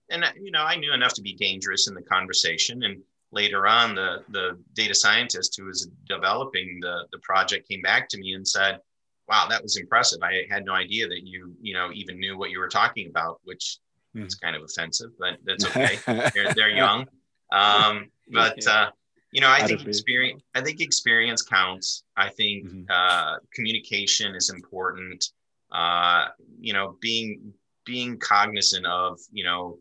B: And you know, I knew enough to be dangerous in the conversation and later on, the, the data scientist who was developing the, the project came back to me and said, wow, that was impressive. I had no idea that you, you know, even knew what you were talking about, which mm. is kind of offensive, but that's okay. they're, they're young. Um, but, uh, you know, I think experience, I think experience counts. I think mm-hmm. uh, communication is important. Uh, you know, being, being cognizant of, you know,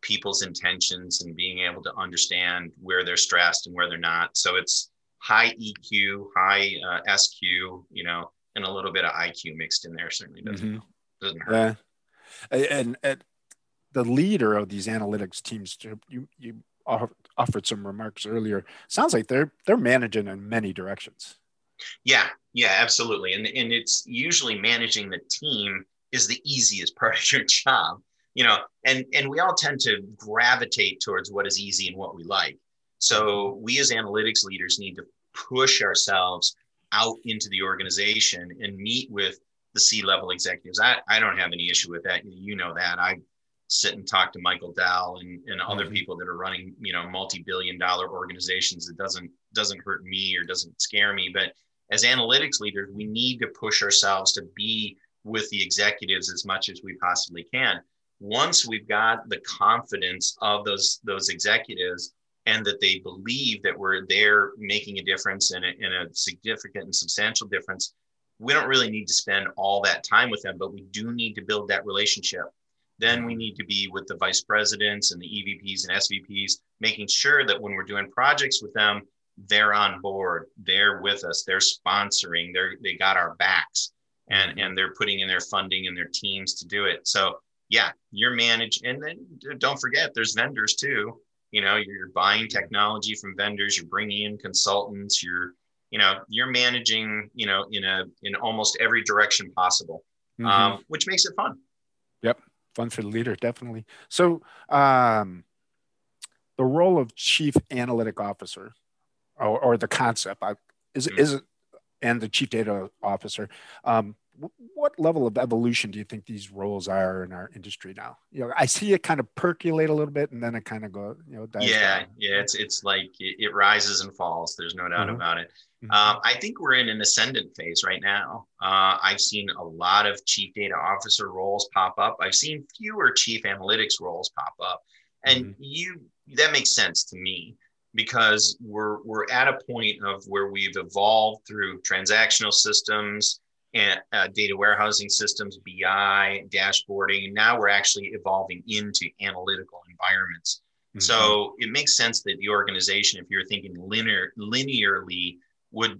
B: people's intentions and being able to understand where they're stressed and where they're not. So it's high EQ, high uh, SQ, you know, and a little bit of IQ mixed in there certainly doesn't, mm-hmm. doesn't hurt.
A: Yeah. And, and the leader of these analytics teams, you, you offered some remarks earlier. Sounds like they're, they're managing in many directions.
B: Yeah, yeah, absolutely. And, and it's usually managing the team is the easiest part of your job you know and and we all tend to gravitate towards what is easy and what we like so we as analytics leaders need to push ourselves out into the organization and meet with the c level executives I, I don't have any issue with that you know that i sit and talk to Michael Dell and, and other
A: Mhm.
B: people that are running, you know, multi-billion dollar organizations. It doesn't doesn't hurt me or doesn't scare me. But as analytics leaders, we need to push ourselves to be with the executives as much as we possibly can. Once we've got the confidence of those those executives and that they believe that we're there making a difference and a, and a significant and substantial difference, we don't really need to spend all that time with them, but we do need to build that relationship. Then we need to be with the vice presidents and the EVPs and SVPs, making sure that when we're doing projects with them, they're on board, they're with us, they're sponsoring, they're they got our backs, and mm-hmm. and they're putting in their funding and their teams to do it. So yeah, you're managed, and then don't forget there's vendors too. You know, you're buying technology from vendors, you're bringing in consultants, you're you know you're managing you know in a in almost every direction possible
A: Mhm.
B: um, which makes it fun yep
A: fun for the leader, definitely. So, um, the role of chief analytic officer, or, or the concept, I, is
B: Mhm.
A: is and the chief data officer. Um, what level of evolution do you think these roles are in our industry now? You know, I see it kind of percolate a little bit, and then it kind of go, you know,
B: yeah
A: down.
B: yeah it's it's like it, it rises and falls there's no doubt
A: Mhm.
B: about it
A: Mhm.
B: um, i think we're in an ascendant phase right now uh, i've seen a lot of chief data officer roles pop up i've seen fewer chief analytics roles pop up and
A: Mhm.
B: you that makes sense to me because we're we're at a point of where we've evolved through transactional systems and uh, data warehousing systems bi dashboarding and now we're actually evolving into analytical environments
A: Mhm.
B: so it makes sense that the organization, if you're thinking linear, linearly, would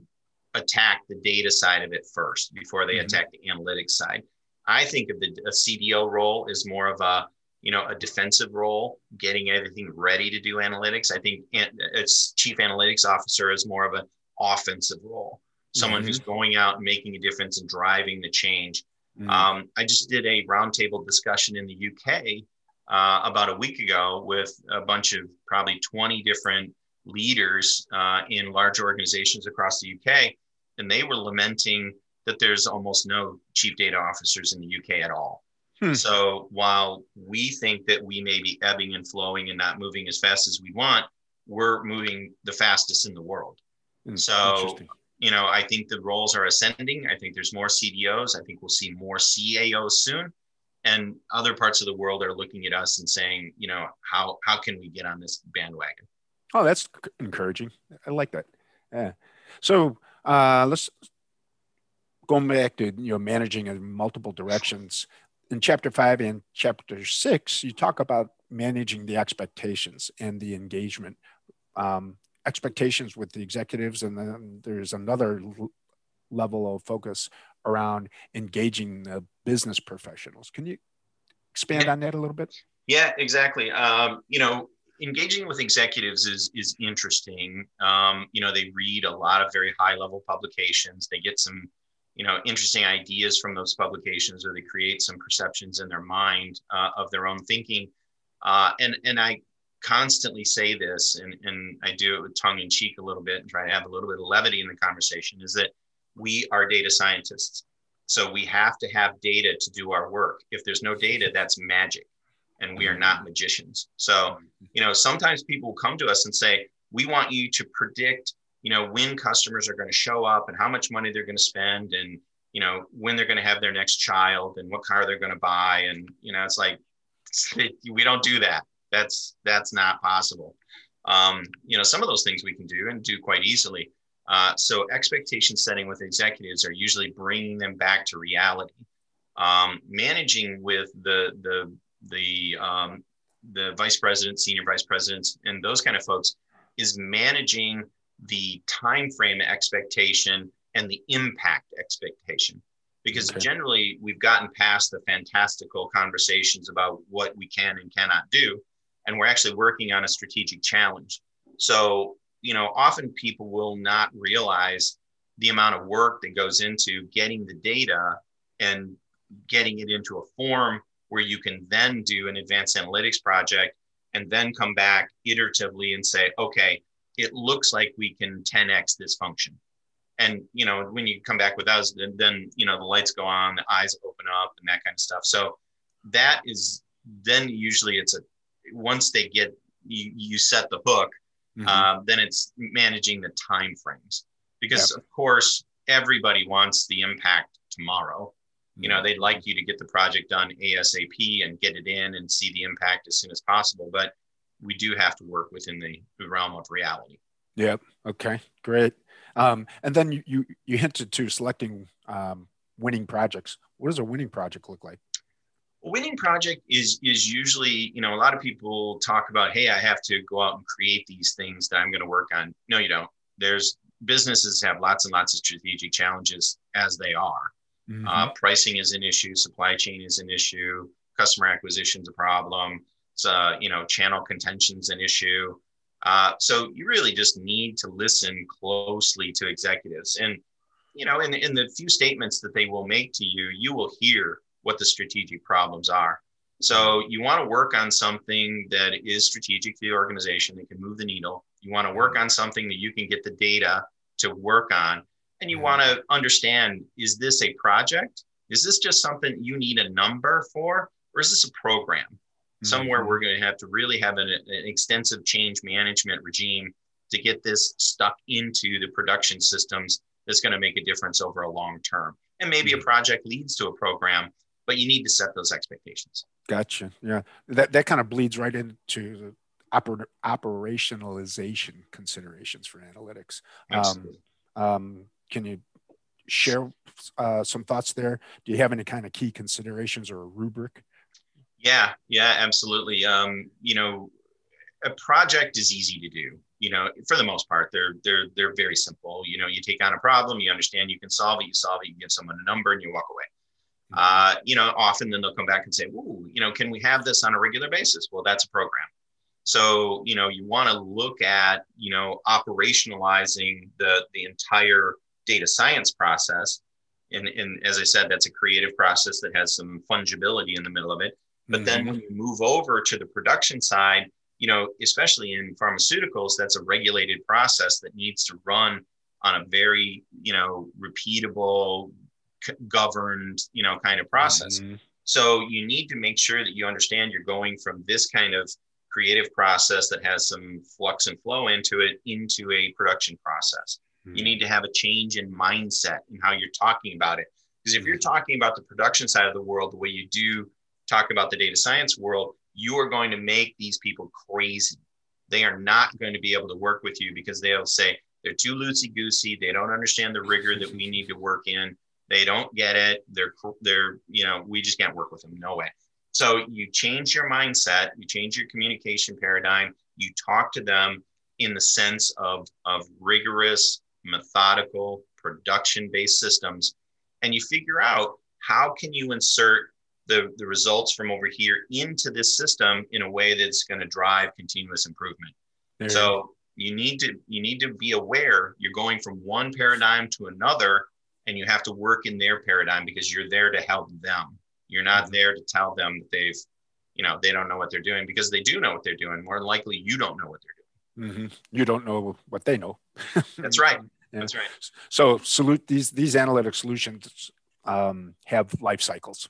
B: attack the data side of it first before they
A: Mhm.
B: attack the analytics side. I think of the a CDO role as more of a you know a defensive role, getting everything ready to do analytics. I think an- it's chief analytics officer is more of an offensive role, someone who's going out and making a difference and driving the change.
A: Mhm.
B: Um, I just did a roundtable discussion in the UK uh, about a week ago with a bunch of probably 20 different leaders uh, in large organizations across the UK, and they were lamenting that there's almost no chief data officers in the UK at all.
A: Hmm.
B: So while we think that we may be ebbing and flowing and not moving as fast as we want, we're moving the fastest in the world.
A: Mm,
B: so-
A: interesting.
B: You know, I think the roles are ascending. I think there's more CDOs. I think we'll see more CAOs soon. And other parts of the world are looking at us and saying, you know, how how can we get on this bandwagon?
A: Oh, that's encouraging. I like that. Yeah. So uh, let's going back to you know managing in multiple directions. In chapter five and chapter six, you talk about managing the expectations and the engagement. Um, expectations with the executives, and then there's another level of focus around engaging the business professionals. Can you expand
B: Yeah.
A: on that a little bit?
B: Yeah, exactly. Um, you know, engaging with executives is is interesting. Um, you know, they read a lot of very high level publications. They get some, you know, interesting ideas from those publications, or they create some perceptions in their mind uh, of their own thinking. Uh, and and I constantly say this, and and I do it with tongue in cheek a little bit, and try to have a little bit of levity in the conversation. Is that we are data scientists, so we have to have data to do our work. If there's no data, that's magic and we are not mm-hmm. magicians. So, you know, sometimes people come to us and say, we want you to predict, you know, when customers are going to show up and how much money they're going to spend and, you know, when they're going to have their next child and what car they're going to buy. And, you know, it's like, we don't do that. That's, that's not possible. Um, you know, some of those things we can do and do quite easily. Uh, so expectation setting with executives are usually bringing them back to reality. Um, managing with the, the, the um, the vice president, senior vice presidents, and those kind of folks is managing the time frame expectation and the impact expectation. Because
A: Okay.
B: generally, we've gotten past the fantastical conversations about what we can and cannot do, and we're actually working on a strategic challenge. So, you know, often people will not realize the amount of work that goes into getting the data and getting it into a form where you can then do an advanced analytics project and then come back iteratively and say, okay, it looks like we can 10x this function. And you know, when you come back with us, then, then you know the lights go on, the eyes open up, and that kind of stuff. So that is then usually it's a once they get you, you set the hook, mm-hmm. uh, then it's managing the time frames because yep. of course everybody wants the impact tomorrow. You know, mm-hmm. they'd like you to get the project done ASAP and get it in and see the impact as soon as possible. But we do have to work within the, the realm of reality.
A: Yep. Okay. Great. Um, and then you, you, you hinted to selecting um, winning projects. What does a winning project look like?
B: A winning project is is usually, you know, a lot of people talk about, hey, I have to go out and create these things that I'm going to work on. No, you don't. There's businesses have lots and lots of strategic challenges as they are. Mm-hmm. Uh, pricing is an issue, supply chain is an issue, customer acquisition is a problem. So, uh, you know, channel contention's an issue. Uh, so you really just need to listen closely to executives. And, you know, in, in the few statements that they will make to you, you will hear what the strategic problems are. So you want to work on something that is strategic to the organization that can move the needle. You want to work on something that you can get the data to work on. And you want to understand is this a project? Is this just something you need a number for? Or is this a program? Somewhere mm-hmm. we're going to have to really have an, an extensive change management regime to get this stuck into the production systems that's going to make a difference over a long term. And maybe mm-hmm. a project leads to a program, but you need to set those expectations.
A: Gotcha. Yeah, that that kind of bleeds right into the oper- operationalization considerations for analytics. Um, um, can you share uh, some thoughts there? Do you have any kind of key considerations or a rubric?
B: Yeah, yeah, absolutely. Um, you know, a project is easy to do. You know, for the most part, they're they're they're very simple. You know, you take on a problem, you understand you can solve it, you solve it, you give someone a number, and you walk away. Uh, you know, often then they'll come back and say, "Ooh, you know, can we have this on a regular basis?" Well, that's a program. So, you know, you want to look at, you know, operationalizing the the entire data science process. And, and as I said, that's a creative process that has some fungibility in the middle of it. But mm-hmm. then when you move over to the production side, you know, especially in pharmaceuticals, that's a regulated process that needs to run on a very, you know, repeatable, governed, you know, kind of process. Mm-hmm. So you need to make sure that you understand you're going from this kind of creative process that has some flux and flow into it into a production process. Mm-hmm. You need to have a change in mindset in how you're talking about it. Because if you're mm-hmm. talking about the production side of the world the way you do talk about the data science world, you are going to make these people crazy. They are not going to be able to work with you because they'll say they're too loosey goosey. They don't understand the rigor that we need to work in. They don't get it. They're, they're, you know, we just can't work with them. No way. So you change your mindset, you change your communication paradigm, you talk to them in the sense of, of rigorous, methodical, production-based systems, and you figure out how can you insert the, the results from over here into this system in a way that's going to drive continuous improvement. There so you need to you need to be aware you're going from one paradigm to another and you have to work in their paradigm because you're there to help them you're not mm-hmm. there to tell them that they've, you know, they don't know what they're doing because they do know what they're doing. More likely, you don't know what they're
A: doing. Mm-hmm. You don't know what they know.
B: That's right. Yeah. That's right.
A: So salute these these analytic solutions um, have life cycles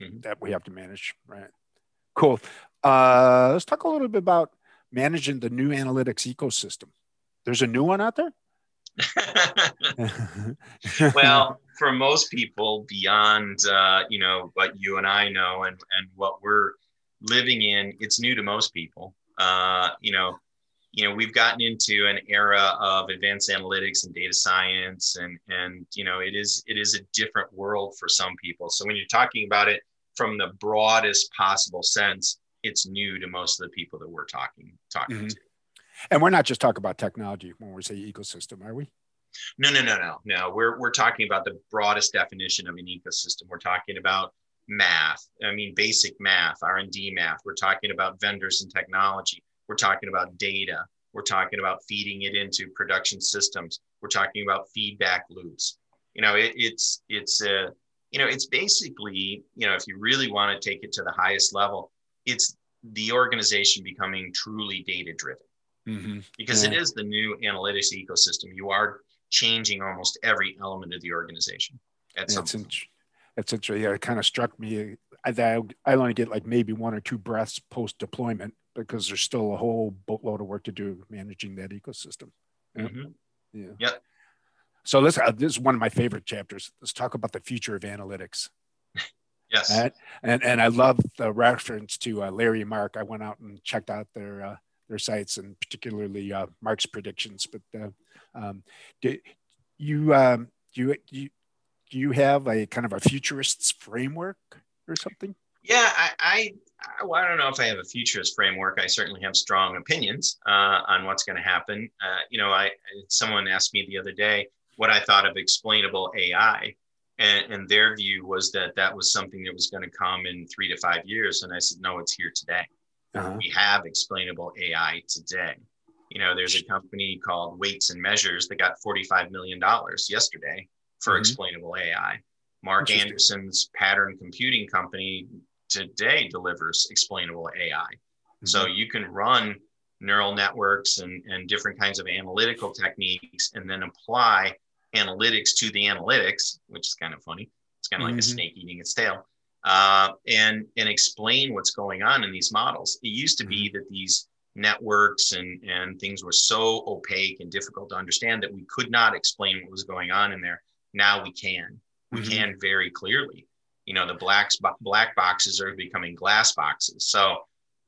A: mm-hmm. that we have to manage. Right. Cool. Uh, let's talk a little bit about managing the new analytics ecosystem. There's a new one out there.
B: well, for most people, beyond uh, you know what you and I know and and what we're living in, it's new to most people. Uh, you know, you know, we've gotten into an era of advanced analytics and data science, and and you know, it is it is a different world for some people. So when you're talking about it from the broadest possible sense, it's new to most of the people that we're talking talking mm-hmm. to.
A: And we're not just talking about technology when we say ecosystem, are we?
B: No, no, no, no, no. We're we're talking about the broadest definition of an ecosystem. We're talking about math. I mean, basic math, R and D math. We're talking about vendors and technology. We're talking about data. We're talking about feeding it into production systems. We're talking about feedback loops. You know, it, it's it's a you know it's basically you know if you really want to take it to the highest level, it's the organization becoming truly data driven. Mm-hmm. Because yeah. it is the new analytics ecosystem. You are changing almost every element of the organization.
A: At some it's, int- it's interesting. Yeah, it kind of struck me I, I only get like maybe one or two breaths post deployment because there's still a whole boatload of work to do managing that ecosystem.
B: Mm-hmm.
A: Yeah.
B: Yep.
A: So this, uh, this is one of my favorite chapters. Let's talk about the future of analytics.
B: Yes.
A: And, and, and I love the reference to uh, Larry Mark. I went out and checked out their, uh, their sites and particularly uh, Mark's predictions. But uh, um, do you, um, do you, do you, do you have a kind of a futurists framework or something?
B: Yeah, I, I, I, well, I don't know if I have a futurist framework. I certainly have strong opinions uh, on what's going to happen. Uh, you know, I someone asked me the other day what I thought of explainable AI, and, and their view was that that was something that was going to come in three to five years. And I said, no, it's here today. Uh-huh. We have explainable AI today. You know, there's a company called Weights and Measures that got $45 million yesterday for mm-hmm. explainable AI. Mark Anderson's pattern computing company today delivers explainable AI. Mm-hmm. So you can run neural networks and, and different kinds of analytical techniques and then apply analytics to the analytics, which is kind of funny. It's kind of mm-hmm. like a mm-hmm. snake eating its tail. Uh, and and explain what's going on in these models. It used to be mm-hmm. that these networks and and things were so opaque and difficult to understand that we could not explain what was going on in there. Now we can. We mm-hmm. can very clearly. You know, the blacks black boxes are becoming glass boxes. So,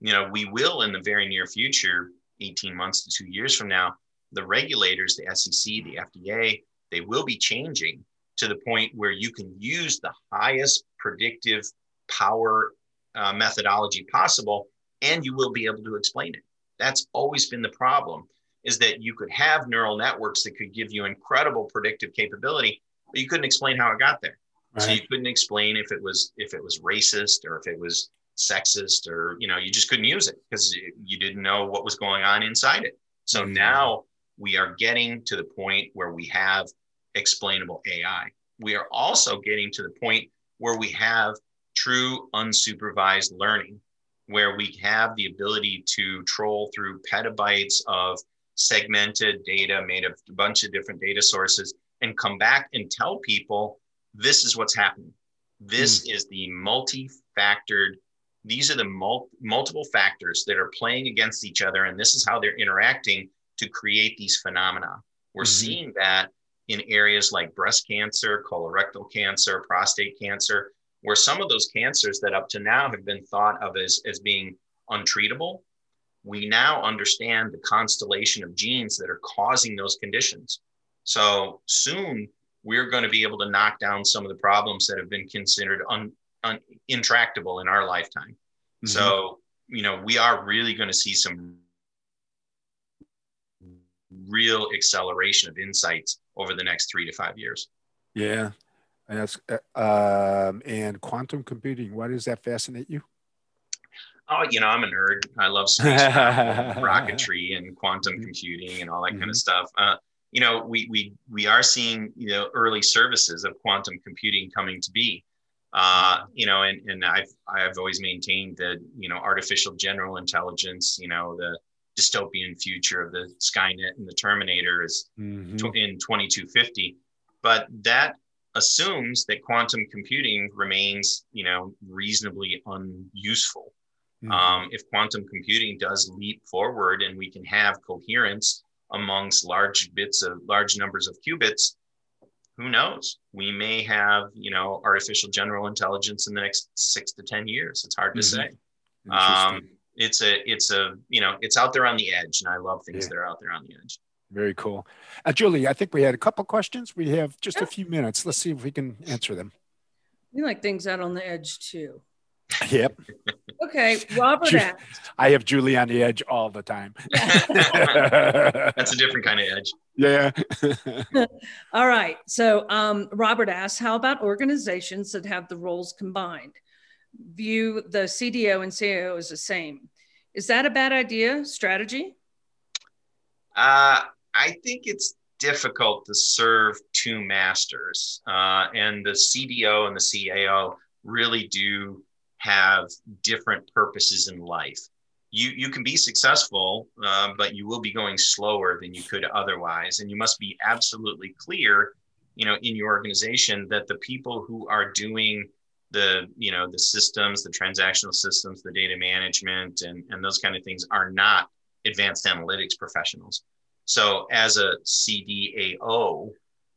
B: you know, we will in the very near future, 18 months to two years from now, the regulators, the SEC, the FDA, they will be changing to the point where you can use the highest predictive power uh, methodology possible and you will be able to explain it. That's always been the problem is that you could have neural networks that could give you incredible predictive capability, but you couldn't explain how it got there. Right. So you couldn't explain if it was if it was racist or if it was sexist or you know you just couldn't use it because you didn't know what was going on inside it. So mm-hmm. now we are getting to the point where we have explainable AI. We are also getting to the point where we have true unsupervised learning, where we have the ability to troll through petabytes of segmented data made of a bunch of different data sources and come back and tell people this is what's happening. This mm. is the multi-factored. These are the mul- multiple factors that are playing against each other, and this is how they're interacting to create these phenomena. We're mm-hmm. seeing that in areas like breast cancer, colorectal cancer, prostate cancer, where some of those cancers that up to now have been thought of as, as being untreatable, we now understand the constellation of genes that are causing those conditions. So soon we're going to be able to knock down some of the problems that have been considered un, un, intractable in our lifetime. Mm-hmm. So, you know, we are really going to see some real acceleration of insights over the next three to five years.
A: Yeah. And, that's, uh, um, and quantum computing, why does that fascinate you?
B: Oh, you know, I'm a nerd. I love space, rocketry, and quantum mm-hmm. computing, and all that mm-hmm. kind of stuff. Uh, you know, we we we are seeing you know early services of quantum computing coming to be. Uh, you know, and and I've I've always maintained that you know artificial general intelligence, you know, the dystopian future of the Skynet and the Terminator is mm-hmm. in 2250. But that assumes that quantum computing remains, you know, reasonably unuseful. Mm-hmm. Um, if quantum computing does leap forward and we can have coherence amongst large bits of large numbers of qubits, who knows? We may have, you know, artificial general intelligence in the next six to ten years. It's hard to mm-hmm. say. Um, it's a it's a you know it's out there on the edge and i love things yeah. that are out there on the edge.
A: Very cool. Uh, julie i think we had a couple questions. We have just yeah. a few minutes. Let's see if we can answer them.
C: We like things out on the edge too.
A: Yep.
C: Okay robert Ju- asked.
A: I have julie on the edge all the time.
B: That's a different kind of edge.
A: Yeah.
C: All right so um, robert asked how about organizations that have the roles combined view the CDO and CIO as the same. Is that a bad idea, strategy?
B: Uh, I think it's difficult to serve two masters. Uh, and the CDO and the CAO really do have different purposes in life. You, you can be successful, uh, but you will be going slower than you could otherwise. And you must be absolutely clear, you know, in your organization that the people who are doing the you know the systems the transactional systems the data management and and those kind of things are not advanced analytics professionals. So as a cdao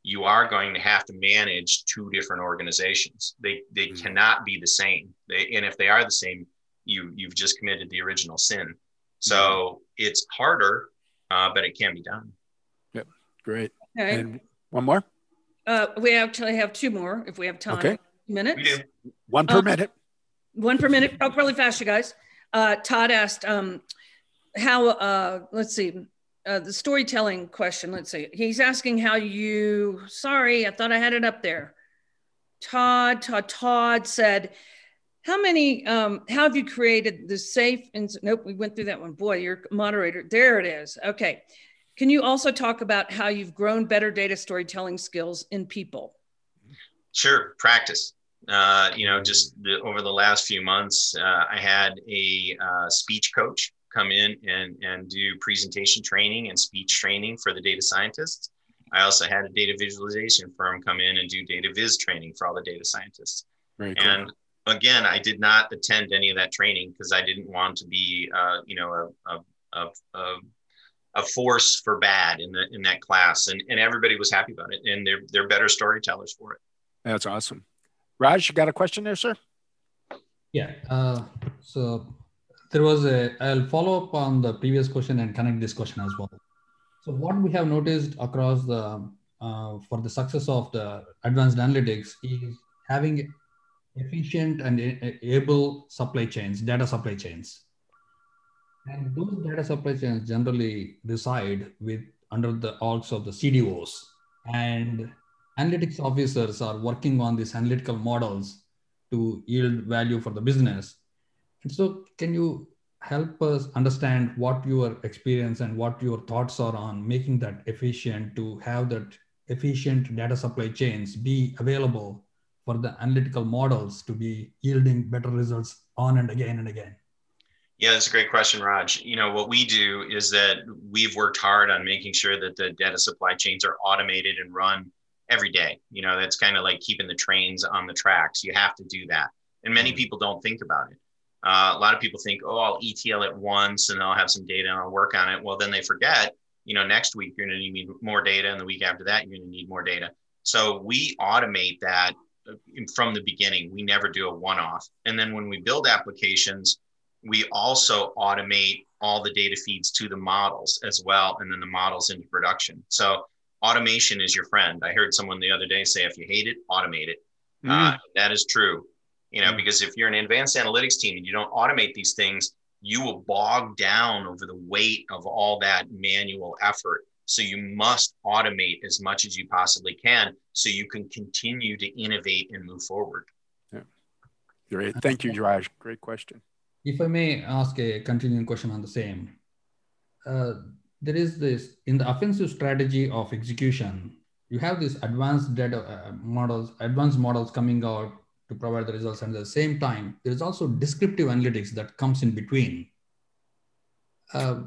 B: you are going to have to manage two different organizations. They they mm-hmm. cannot be the same. They, and if they are the same you you've just committed the original sin. So mm-hmm. it's harder uh, but it can be done.
A: Yep. Great. Okay. and one more?
C: Uh, we actually have two more if we have time.
A: Okay.
C: Minutes
A: one per um, minute.
C: One per minute. Talk really fast, you guys. Uh, Todd asked um, how, uh, let's see, uh, the storytelling question. Let's see. He's asking how you, sorry, I thought I had it up there. Todd, Todd, Todd said, how many, um, how have you created the safe, and nope, we went through that one. Boy, you're moderator. There it is. Okay. Can you also talk about how you've grown better data storytelling skills in people?
B: Sure, practice. Uh, you know, just the, over the last few months, uh, I had a uh, speech coach come in and, and do presentation training and speech training for the data scientists. I also had a data visualization firm come in and do data viz training for all the data scientists. Cool. And again, I did not attend any of that training because I didn't want to be, uh, you know, a, a, a, a, force for bad in the in that class. And, and everybody was happy about it, and they're they're better storytellers for it.
A: That's awesome. Raj, you got a question there, sir?
E: Yeah. Uh, so there was a, I'll follow up on the previous question and connect this question as well. So what we have noticed across the, uh, for the success of the advanced analytics is having efficient and able supply chains, data supply chains. And those data supply chains generally reside with under the orgs of the CDOs. And analytics officers are working on these analytical models to yield value for the business. And so, can you help us understand what your experience and what your thoughts are on making that efficient to have that efficient data supply chains be available for the analytical models to be yielding better results on and again and again?
B: Yeah, that's a great question, Raj. You know, what we do is that we've worked hard on making sure that the data supply chains are automated and run every day. You know, that's kind of like keeping the trains on the tracks. You have to do that. And many mm-hmm. people don't think about it. Uh, a lot of people think, oh, I'll ETL it once and I'll have some data and I'll work on it. Well, then they forget, you know, next week you're going to need more data. And the week after that, you're going to need more data. So we automate that uh, from the beginning. We never do a one off. And then when we build applications, we also automate all the data feeds to the models as well. And then the models into production. So automation is your friend. I heard someone the other day say, if you hate it, automate it. Mm. Uh, that is true. You know, mm. because if you're an advanced analytics team and you don't automate these things, you will bog down over the weight of all that manual effort. So you must automate as much as you possibly can so you can continue to innovate and move forward.
A: Yeah. Great. Thank you, Raj. Great question.
E: If I may ask a continuing question on the same. Uh, there is this in the offensive strategy of execution you have these advanced data uh, models advanced models coming out to provide the results. And at the same time there is also descriptive analytics that comes in between. Uh,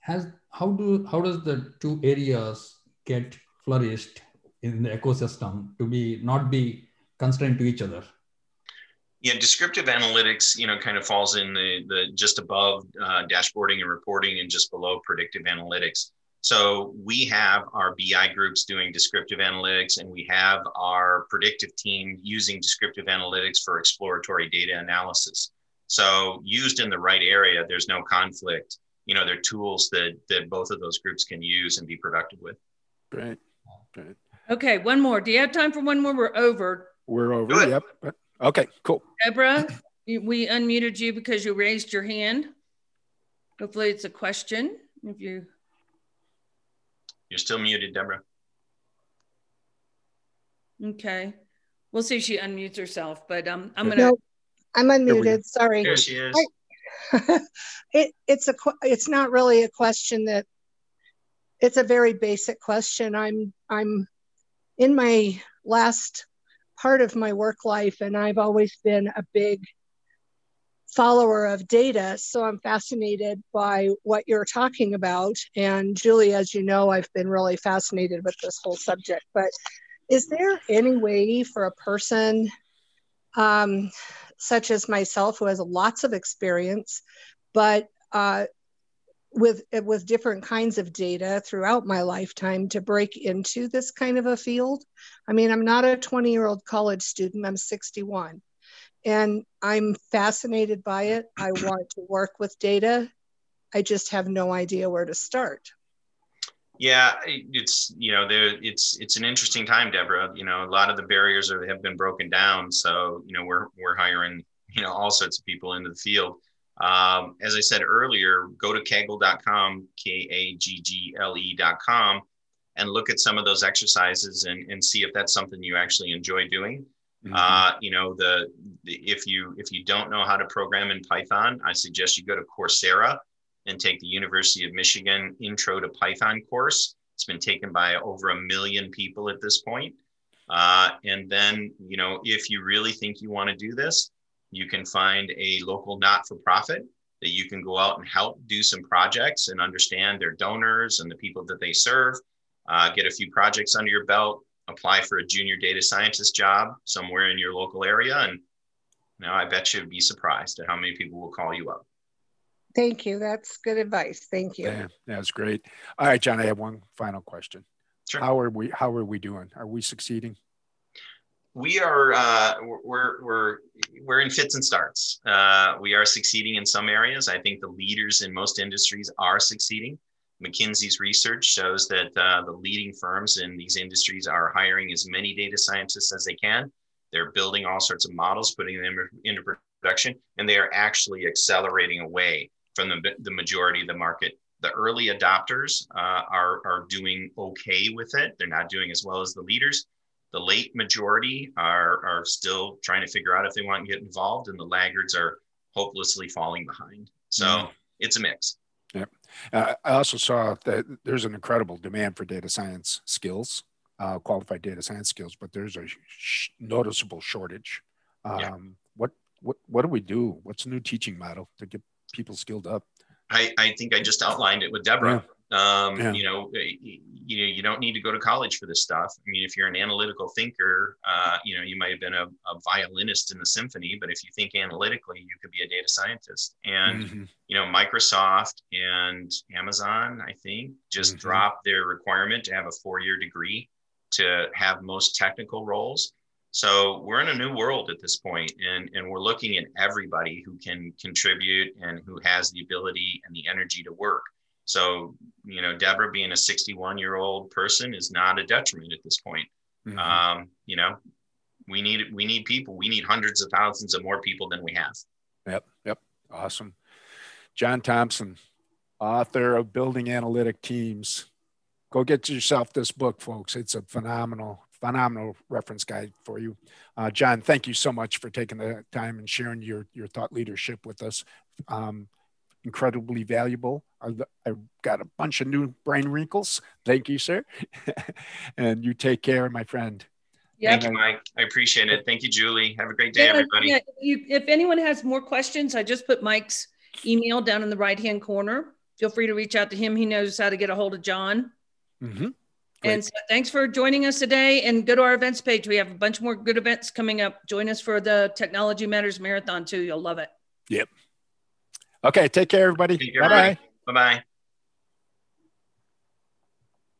E: has how do how does the two areas get flourished in the ecosystem to be not be constrained to each other
B: yeah, descriptive analytics, you know, kind of falls in the the just above uh, dashboarding and reporting, and just below predictive analytics. So we have our BI groups doing descriptive analytics, and we have our predictive team using descriptive analytics for exploratory data analysis. So used in the right area, there's no conflict. You know, they're tools that that both of those groups can use and be productive with.
A: Great. Great.
C: Okay, one more. Do you have time for one more? We're over.
A: We're over. Yep. Okay, cool.
C: Deborah, we unmuted you because you raised your hand. Hopefully it's a question. If you
B: You're still muted, Deborah.
C: Okay. We'll see if she unmutes herself, but um, I'm gonna.
F: No, I'm unmuted. Sorry.
B: There she is.
F: I, it, it's a it's not really a question that it's a very basic question. I'm I'm in my last part of my work life, and I've always been a big follower of data. So I'm fascinated by what you're talking about. And Julie, as you know, I've been really fascinated with this whole subject. But is there any way for a person um, such as myself, who has lots of experience, but uh, with eh, with different kinds of data throughout my lifetime to break into this kind of a field. I mean, I'm not a 20 year old college student. I'm 61, and I'm fascinated by it. I want to work with data. I just have no idea where to start.
B: Yeah, it's you know there it's it's an interesting time, Deborah. You know, a lot of the barriers are, have been broken down. So you know we're we're hiring you know all sorts of people into the field. Um, as I said earlier, go to kaggle.com, K A G G L E.com, and look at some of those exercises and, and see if that's something you actually enjoy doing. Mm-hmm. Uh, you know, the, the if you if you don't know how to program in Python, I suggest you go to Coursera and take the University of Michigan Intro to Python course. It's been taken by over a million people at this point. Uh, and then, you know, if you really think you want to do this, you can find a local not for profit that you can go out and help do some projects and understand their donors and the people that they serve. Uh, get a few projects under your belt, apply for a junior data scientist job somewhere in your local area. And now I bet you'd be surprised at how many people will call you up.
F: Thank you. That's good advice. Thank you.
A: Yeah, that's great. All right, John, I have one final question.
B: Sure.
A: How are we how are we doing? Are we succeeding?
B: We are uh, we're we're we're in fits and starts. Uh, we are succeeding in some areas. I think the leaders in most industries are succeeding. McKinsey's research shows that uh, the leading firms in these industries are hiring as many data scientists as they can. They're building all sorts of models, putting them into production, and they are actually accelerating away from the, the majority of the market. The early adopters uh, are, are doing okay with it. They're not doing as well as the leaders. The late majority are, are still trying to figure out if they want to get involved, and the laggards are hopelessly falling behind. So mm. it's a mix.
A: Yeah. Uh, I also saw that there's an incredible demand for data science skills, uh, qualified data science skills, but there's a sh- noticeable shortage. Um, yeah. What what what do we do? What's the new teaching model to get people skilled up?
B: I, I think I just outlined it with Deborah. Um, yeah. You know, you know, you don't need to go to college for this stuff. I mean, if you're an analytical thinker, uh, you know, you might have been a, a, violinist in the symphony, but if you think analytically, you could be a data scientist. And mm-hmm. you know, Microsoft and Amazon, I think, just mm-hmm. dropped their requirement to have a four-year degree to have most technical roles. So we're in a new world at this point, and, and we're looking at everybody who can contribute and who has the ability and the energy to work. So, you know, Deborah being a 61 year old person is not a detriment at this point. Mm-hmm. Um, you know, we need we need people. We need hundreds of thousands of more people than we have.
A: Yep. Yep. Awesome. John Thompson, author of Building Analytic Teams. Go get yourself this book, folks. It's a phenomenal, phenomenal reference guide for you. Uh, John, thank you so much for taking the time and sharing your, your thought leadership with us. Um, incredibly valuable. I, I got a bunch of new brain wrinkles. Thank you, sir. and you take care, my friend.
B: Thank you, Mike. I appreciate it. Thank you, Julie. Have a great day, yeah, everybody. Yeah,
C: you, if anyone has more questions, I just put Mike's email down in the right hand corner. Feel free to reach out to him. He knows how to get a hold of John. Mm-hmm. And so thanks for joining us today and go to our events page. We have a bunch more good events coming up. Join us for the Technology Matters Marathon too. You'll love it.
A: Yep. Okay. Take care, everybody. Bye bye.
B: Bye bye.